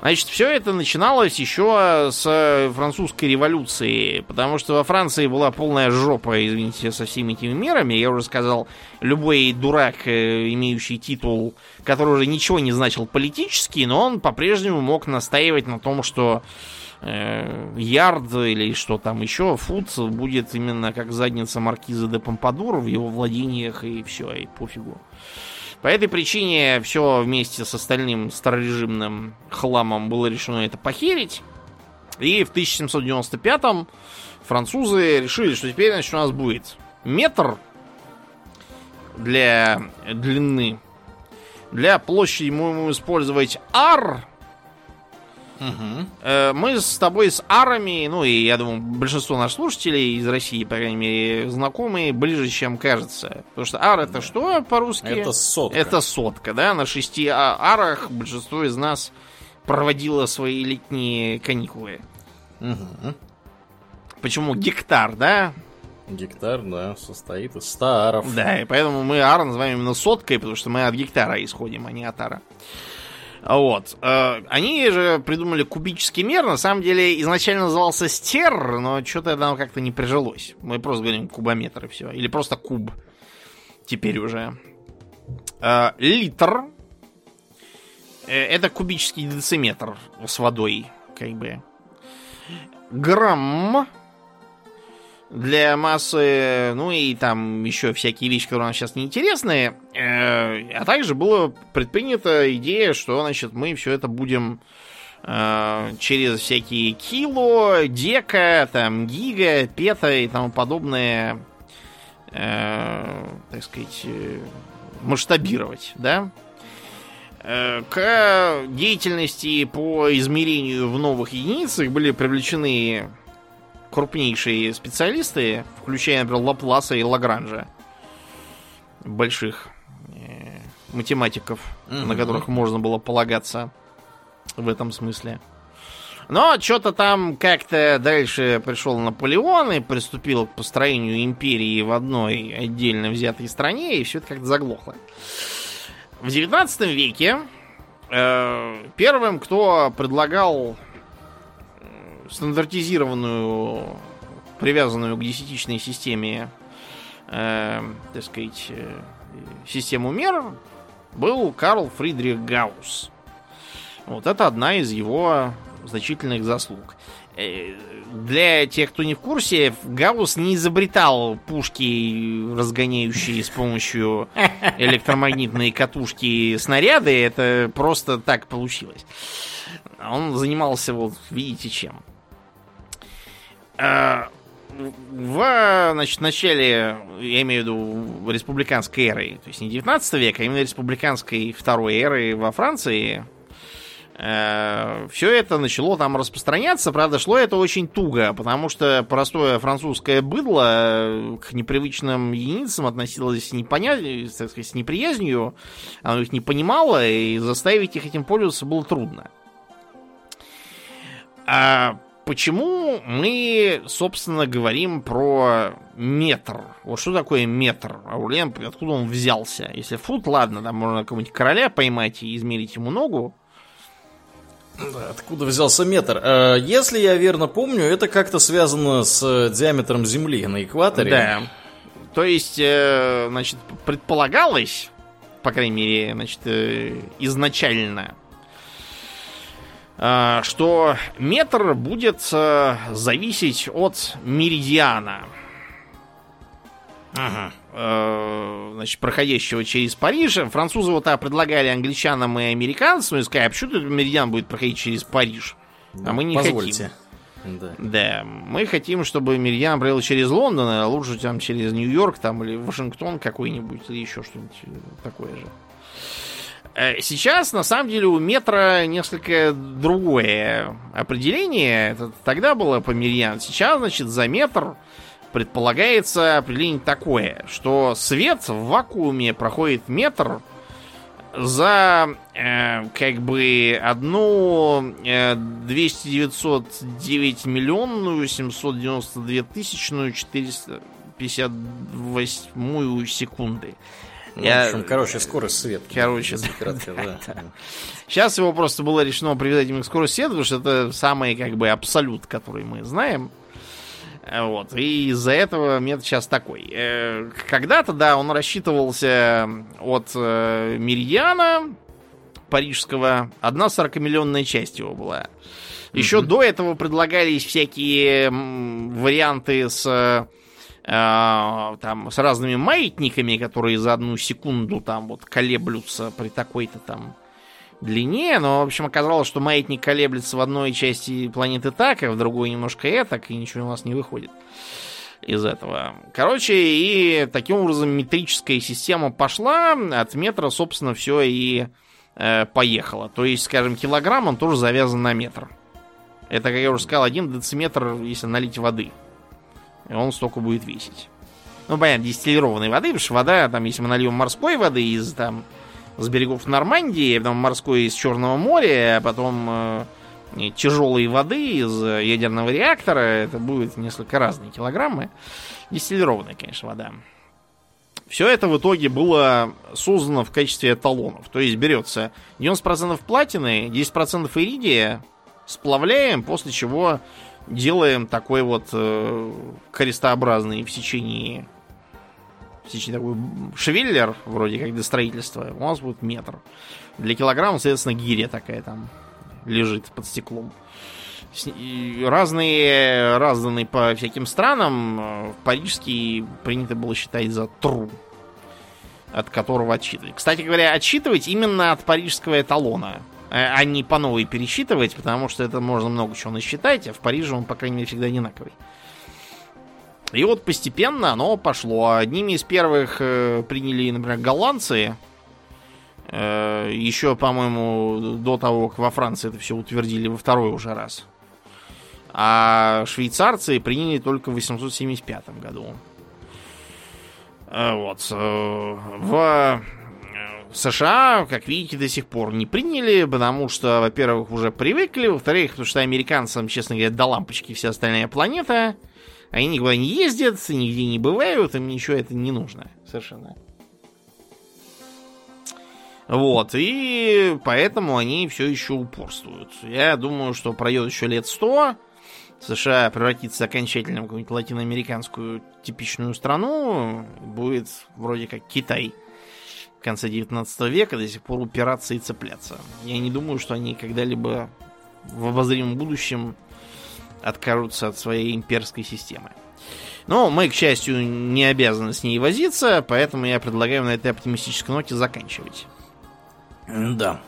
Значит, все это начиналось еще с французской революции, потому что во Франции была полная жопа, извините, со всеми этими мерами. Я уже сказал, любой дурак, э, имеющий титул, который уже ничего не значил политически, но он по-прежнему мог настаивать на том, что э, ярд или что там еще, фут будет именно как задница маркиза де Помпадур в его владениях, и все, и пофигу. По этой причине все вместе с остальным старорежимным хламом было решено это похерить. И в 1795-м французы решили, что теперь значит, у нас будет метр для длины. Для площади мы будем использовать ар, Угу. Мы с тобой с арами, ну и я думаю, большинство наших слушателей из России, по крайней мере, знакомые ближе, чем кажется. Потому что ар это что по-русски? Это сотка. Это сотка, да? На шести а, арах большинство из нас проводило свои летние каникулы. Угу. Почему гектар, да? Гектар, да, состоит из 100 аров. Да, и поэтому мы ар называем именно соткой, потому что мы от гектара исходим, а не от ара. Вот. Э, они же придумали кубический мер. На самом деле изначально назывался стер, но что-то там как-то не прижилось. Мы просто говорим кубометр и все. Или просто куб. Теперь уже. Э, литр. Э, это кубический дециметр с водой. Как бы. Грамм для массы, ну и там еще всякие вещи, которые нам сейчас неинтересны. Э, а также была предпринята идея, что, значит, мы все это будем э, через всякие кило, дека, там, гига, пета и тому подобное, э, так сказать, масштабировать, да? К деятельности по измерению в новых единицах были привлечены крупнейшие специалисты, включая, например, Лапласа и Лагранжа, больших э, математиков, угу. на которых можно было полагаться в этом смысле. Но что-то там как-то дальше пришел Наполеон и приступил к построению империи в одной отдельно взятой стране, и все это как-то заглохло. В 19 веке э, первым, кто предлагал стандартизированную, привязанную к десятичной системе, э, так сказать, э, систему мер, был Карл Фридрих Гаусс. Вот это одна из его значительных заслуг. Э, для тех, кто не в курсе, Гаусс не изобретал пушки, разгоняющие с помощью электромагнитной катушки снаряды. Это просто так получилось. Он занимался, вот, видите, чем. Э, в значит, начале, я имею в виду, республиканской эры, то есть не 19 века, а именно республиканской второй эры во Франции, э, все это начало там распространяться. Правда, шло это очень туго, потому что простое французское быдло к непривычным единицам относилось непоня... так сказать, с неприязнью, оно их не понимало, и заставить их этим пользоваться было трудно. А почему мы, собственно, говорим про метр? Вот что такое метр? Аурелиан, откуда он взялся? Если фут, ладно, там можно какого-нибудь короля поймать и измерить ему ногу. Откуда взялся метр? Э, если я верно помню, это как-то связано с диаметром Земли на экваторе. Да. То есть, э, значит, предполагалось, по крайней мере, значит, э, изначально, Э, что метр будет э, зависеть от меридиана. Э, значит, проходящего через Париж. Французы вот так предлагали англичанам и американцам, и сказали, а почему этот меридиан будет проходить через Париж? А мы не Позвольте. хотим. Да. да, мы хотим, чтобы меридиан проходил через Лондон, а лучше там через Нью-Йорк там, или Вашингтон какой-нибудь, или еще что-нибудь такое же. Сейчас, на самом деле, у метра несколько другое определение. Это тогда было по меридиану. Сейчас, значит, за метр предполагается определение такое, что свет в вакууме проходит метр за э, как бы одну э, 200 909 миллионную 792 тысячную 458 секунды. Я... В общем, короче, скорость света. Короче, да. Сейчас его просто было решено привязать к скорости света, потому что это самый как бы абсолют, который мы знаем. Вот. И из-за этого метод сейчас такой. Э, когда-то, да, он рассчитывался от э, меридиана парижского. Одна 40-миллионная часть его была. Еще mm-hmm. до этого предлагались всякие варианты с э, там с разными маятниками, которые за одну секунду там вот колеблются при такой-то там длине, но, в общем, оказалось, что маятник колеблется в одной части планеты так, а в другой немножко этак, и ничего у нас не выходит из этого. Короче, и таким образом метрическая система пошла, от метра, собственно, все и э, поехало. То есть, скажем, килограмм, он тоже завязан на метр. Это, как я уже сказал, один дециметр, если налить воды и он столько будет весить. Ну, понятно, дистиллированной воды, потому что вода, там, если мы нальем морской воды из, там, с берегов Нормандии, потом морской из Черного моря, а потом э, тяжелой воды из ядерного реактора, это будет несколько разные килограммы. Дистиллированная, конечно, вода. Все это в итоге было создано в качестве эталонов. То есть берется 90% платины, 10% иридия, сплавляем, после чего делаем такой вот э, крестообразный в течение в течение такой шевеллер, вроде как для строительства, у нас будет метр. Для килограмма, соответственно, гиря такая там лежит под стеклом. Разные, разные по всяким странам. Парижский принято было считать за тру, от которого отсчитывать. Кстати говоря, отсчитывать именно от парижского эталона а не по новой пересчитывать, потому что это можно много чего насчитать, а в Париже он, по крайней мере, всегда одинаковый. И вот постепенно оно пошло. Одними из первых э, приняли, например, голландцы. Э, еще, по-моему, до того, как во Франции это все утвердили во второй уже раз. А швейцарцы приняли только в 875 году. Э, вот. Э, в США, как видите, до сих пор не приняли, потому что, во-первых, уже привыкли, во-вторых, потому что американцам, честно говоря, до лампочки вся остальная планета. Они никуда не ездят, нигде не бывают, им ничего это не нужно совершенно. Вот, и поэтому они все еще упорствуют. Я думаю, что пройдет еще лет сто, США превратится окончательно в какую-нибудь латиноамериканскую типичную страну, будет вроде как Китай – конце 19 века до сих пор упираться и цепляться. Я не думаю, что они когда-либо в обозримом будущем откажутся от своей имперской системы. Но мы, к счастью, не обязаны с ней возиться, поэтому я предлагаю на этой оптимистической ноте заканчивать. Да.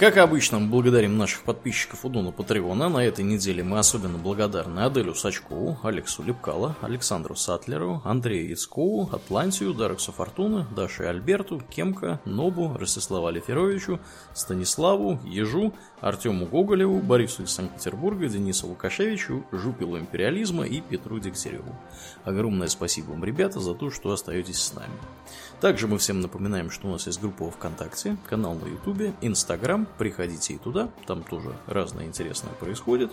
Как обычно, мы благодарим наших подписчиков у Дона Патреона. На этой неделе мы особенно благодарны Аделю Сачкову, Алексу Лепкало, Александру Сатлеру, Андрею Яцкову, Атлантию, Дарексу Фортуны, Даше Альберту, Кемка, Нобу, Ростиславу Алиферовичу, Станиславу, Ежу, Артему Гоголеву, Борису из Санкт-Петербурга, Денису Лукашевичу, Жупилу Империализма и Петру Дегтяреву. Огромное спасибо вам, ребята, за то, что остаетесь с нами. Также мы всем напоминаем, что у нас есть группа ВКонтакте, канал на Ютубе, Инстаграм. Приходите и туда, там тоже разное интересное происходит.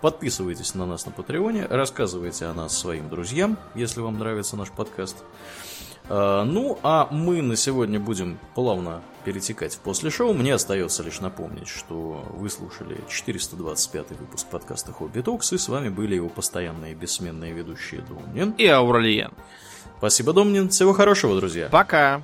Подписывайтесь на нас на Патреоне, рассказывайте о нас своим друзьям, если вам нравится наш подкаст. А, ну, а мы на сегодня будем плавно перетекать в после шоу. Мне остается лишь напомнить, что вы слушали 425 выпуск подкаста Хобби Токс, и с вами были его постоянные бессменные ведущие Домнин и Ауралиен. Спасибо, Домнин. Всего хорошего, друзья. Пока.